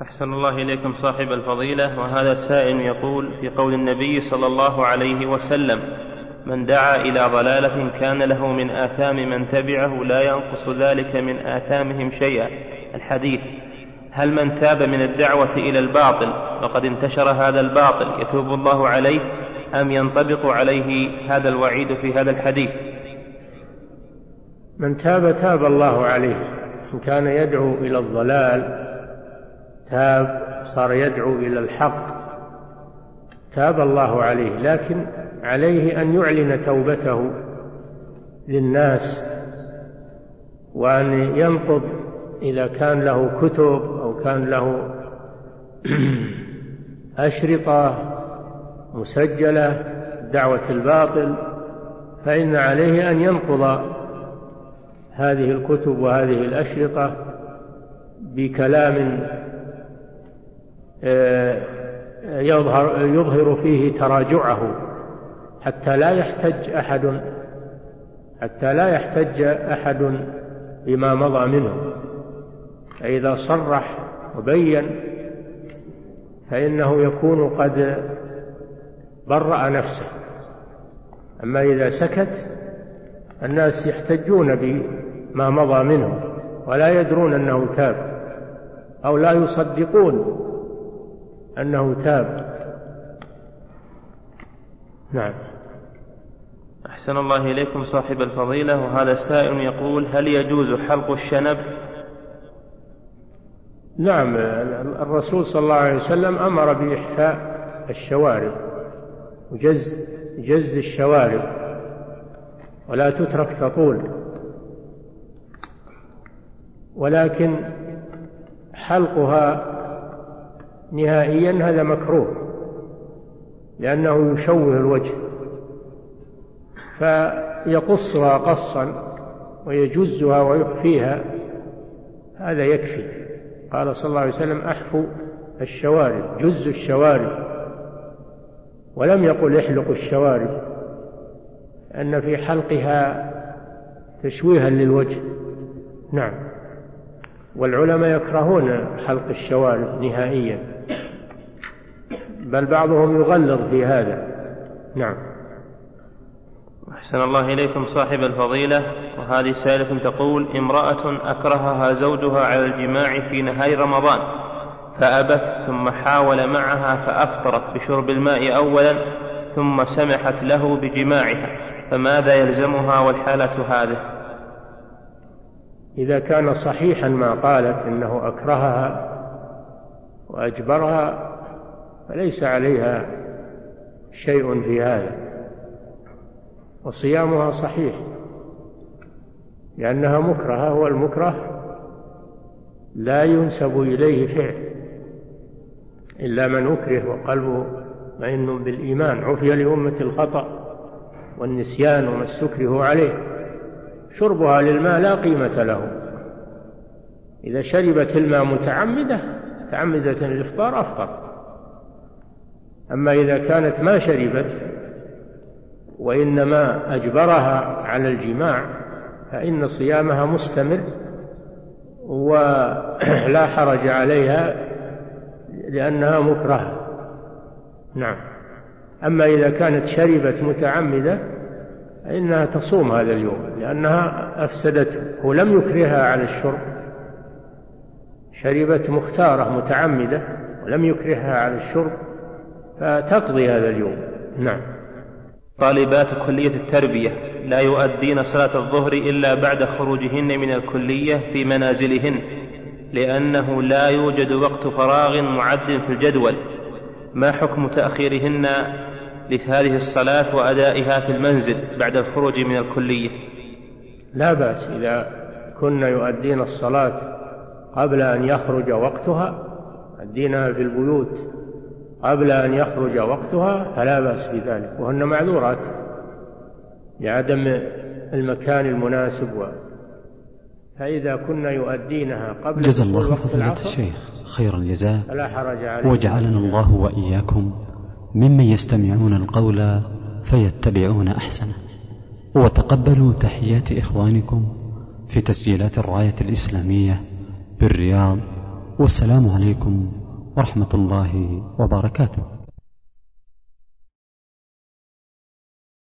أحسن الله إليكم صاحب الفضيلة وهذا السائل يقول في قول النبي صلى الله عليه وسلم من دعا إلى ضلالة كان له من آثام من تبعه لا ينقص ذلك من آثامهم شيئا. الحديث هل من تاب من الدعوة إلى الباطل وقد انتشر هذا الباطل يتوب الله عليه؟ أم ينطبق عليه هذا الوعيد في هذا الحديث؟ من تاب تاب الله عليه إن كان يدعو إلى الضلال تاب صار يدعو إلى الحق. تاب الله عليه لكن عليه أن يعلن توبته للناس وأن ينقض إذا كان له كتب أو كان له أشرطة مسجلة دعوة الباطل فإن عليه أن ينقض هذه الكتب وهذه الأشرطة بكلام يظهر, يظهر فيه تراجعه حتى لا يحتج أحد حتى لا يحتج أحد بما مضى منه. فإذا صرح وبين فإنه يكون قد برأ نفسه. أما إذا سكت الناس يحتجون بما مضى منه ولا يدرون أنه تاب أو لا يصدقون أنه تاب. نعم. أحسن الله إليكم صاحب الفضيلة وهذا السائل يقول هل يجوز حلق الشنب؟ نعم الرسول صلى الله عليه وسلم أمر بإحفاء الشوارب وجز جز الشوارب ولا تترك تطول. ولكن حلقها نهائيا هذا مكروه لأنه يشوه الوجه فيقصها قصا ويجزها ويخفيها هذا يكفي. قال صلى الله عليه وسلم أحفوا الشوارب جز الشوارب. ولم يقل احلقوا الشوارب أن في حلقها تشويها للوجه. نعم. والعلماء يكرهون حلق الشوارب نهائيا. بل بعضهم يغلظ في هذا. نعم. أحسن الله إليكم صاحب الفضيلة. وهذه سائلة تقول امرأة أكرهها زوجها على الجماع في نهار رمضان فأبت ثم حاول معها فأفطرت بشرب الماء أولا ثم سمحت له بجماعها فماذا يلزمها والحالة هذه؟ إذا كان صحيحا ما قالت إنه أكرهها وأجبرها فليس عليها شيء في هذا وصيامها صحيح لأنها مكرهة والمكره لا ينسب إليه فعل إلا من أكره وقلبه مطمئن بالإيمان عفي لأمة الخطأ والنسيان وما استكره عليه. شربها للماء لا قيمة له. إذا شربت الماء متعمدة متعمدة الإفطار أفطر. أما إذا كانت ما شربت وإنما أجبرها على الجماع فإن صيامها مستمر ولا حرج عليها لأنها مكرهة. نعم. أما إذا كانت شربت متعمدة فإنها تصوم هذا اليوم لأنها أفسدته هو لم يكرهها على الشرب. شربت مختارة متعمدة ولم يكرهها على الشرب فتقضي هذا اليوم. نعم. طالبات كلية التربية لا يؤدين صلاة الظهر إلا بعد خروجهن من الكلية في منازلهن لأنه لا يوجد وقت فراغ معد في الجدول. ما حكم تأخيرهن لهذه الصلاة وأدائها في المنزل بعد الخروج من الكلية. لا بأس إذا كن يؤدين الصلاة قبل أن يخرج وقتها يؤدينها في البيوت قبل أن يخرج وقتها فلا بأس بذلك. وهن معذورات لعدم المكان المناسب و فإذا كنا يؤدينها قبل جزا الله فضيلة الشيخ خير الجزاء. فلا حرج عليه وجعلنا الله وإياكم ممن يستمعون القول فيتبعون أحسنه وتقبلوا تحيات إخوانكم في تسجيلات الراية الإسلامية بالرياض. والسلام عليكم ورحمة الله وبركاته.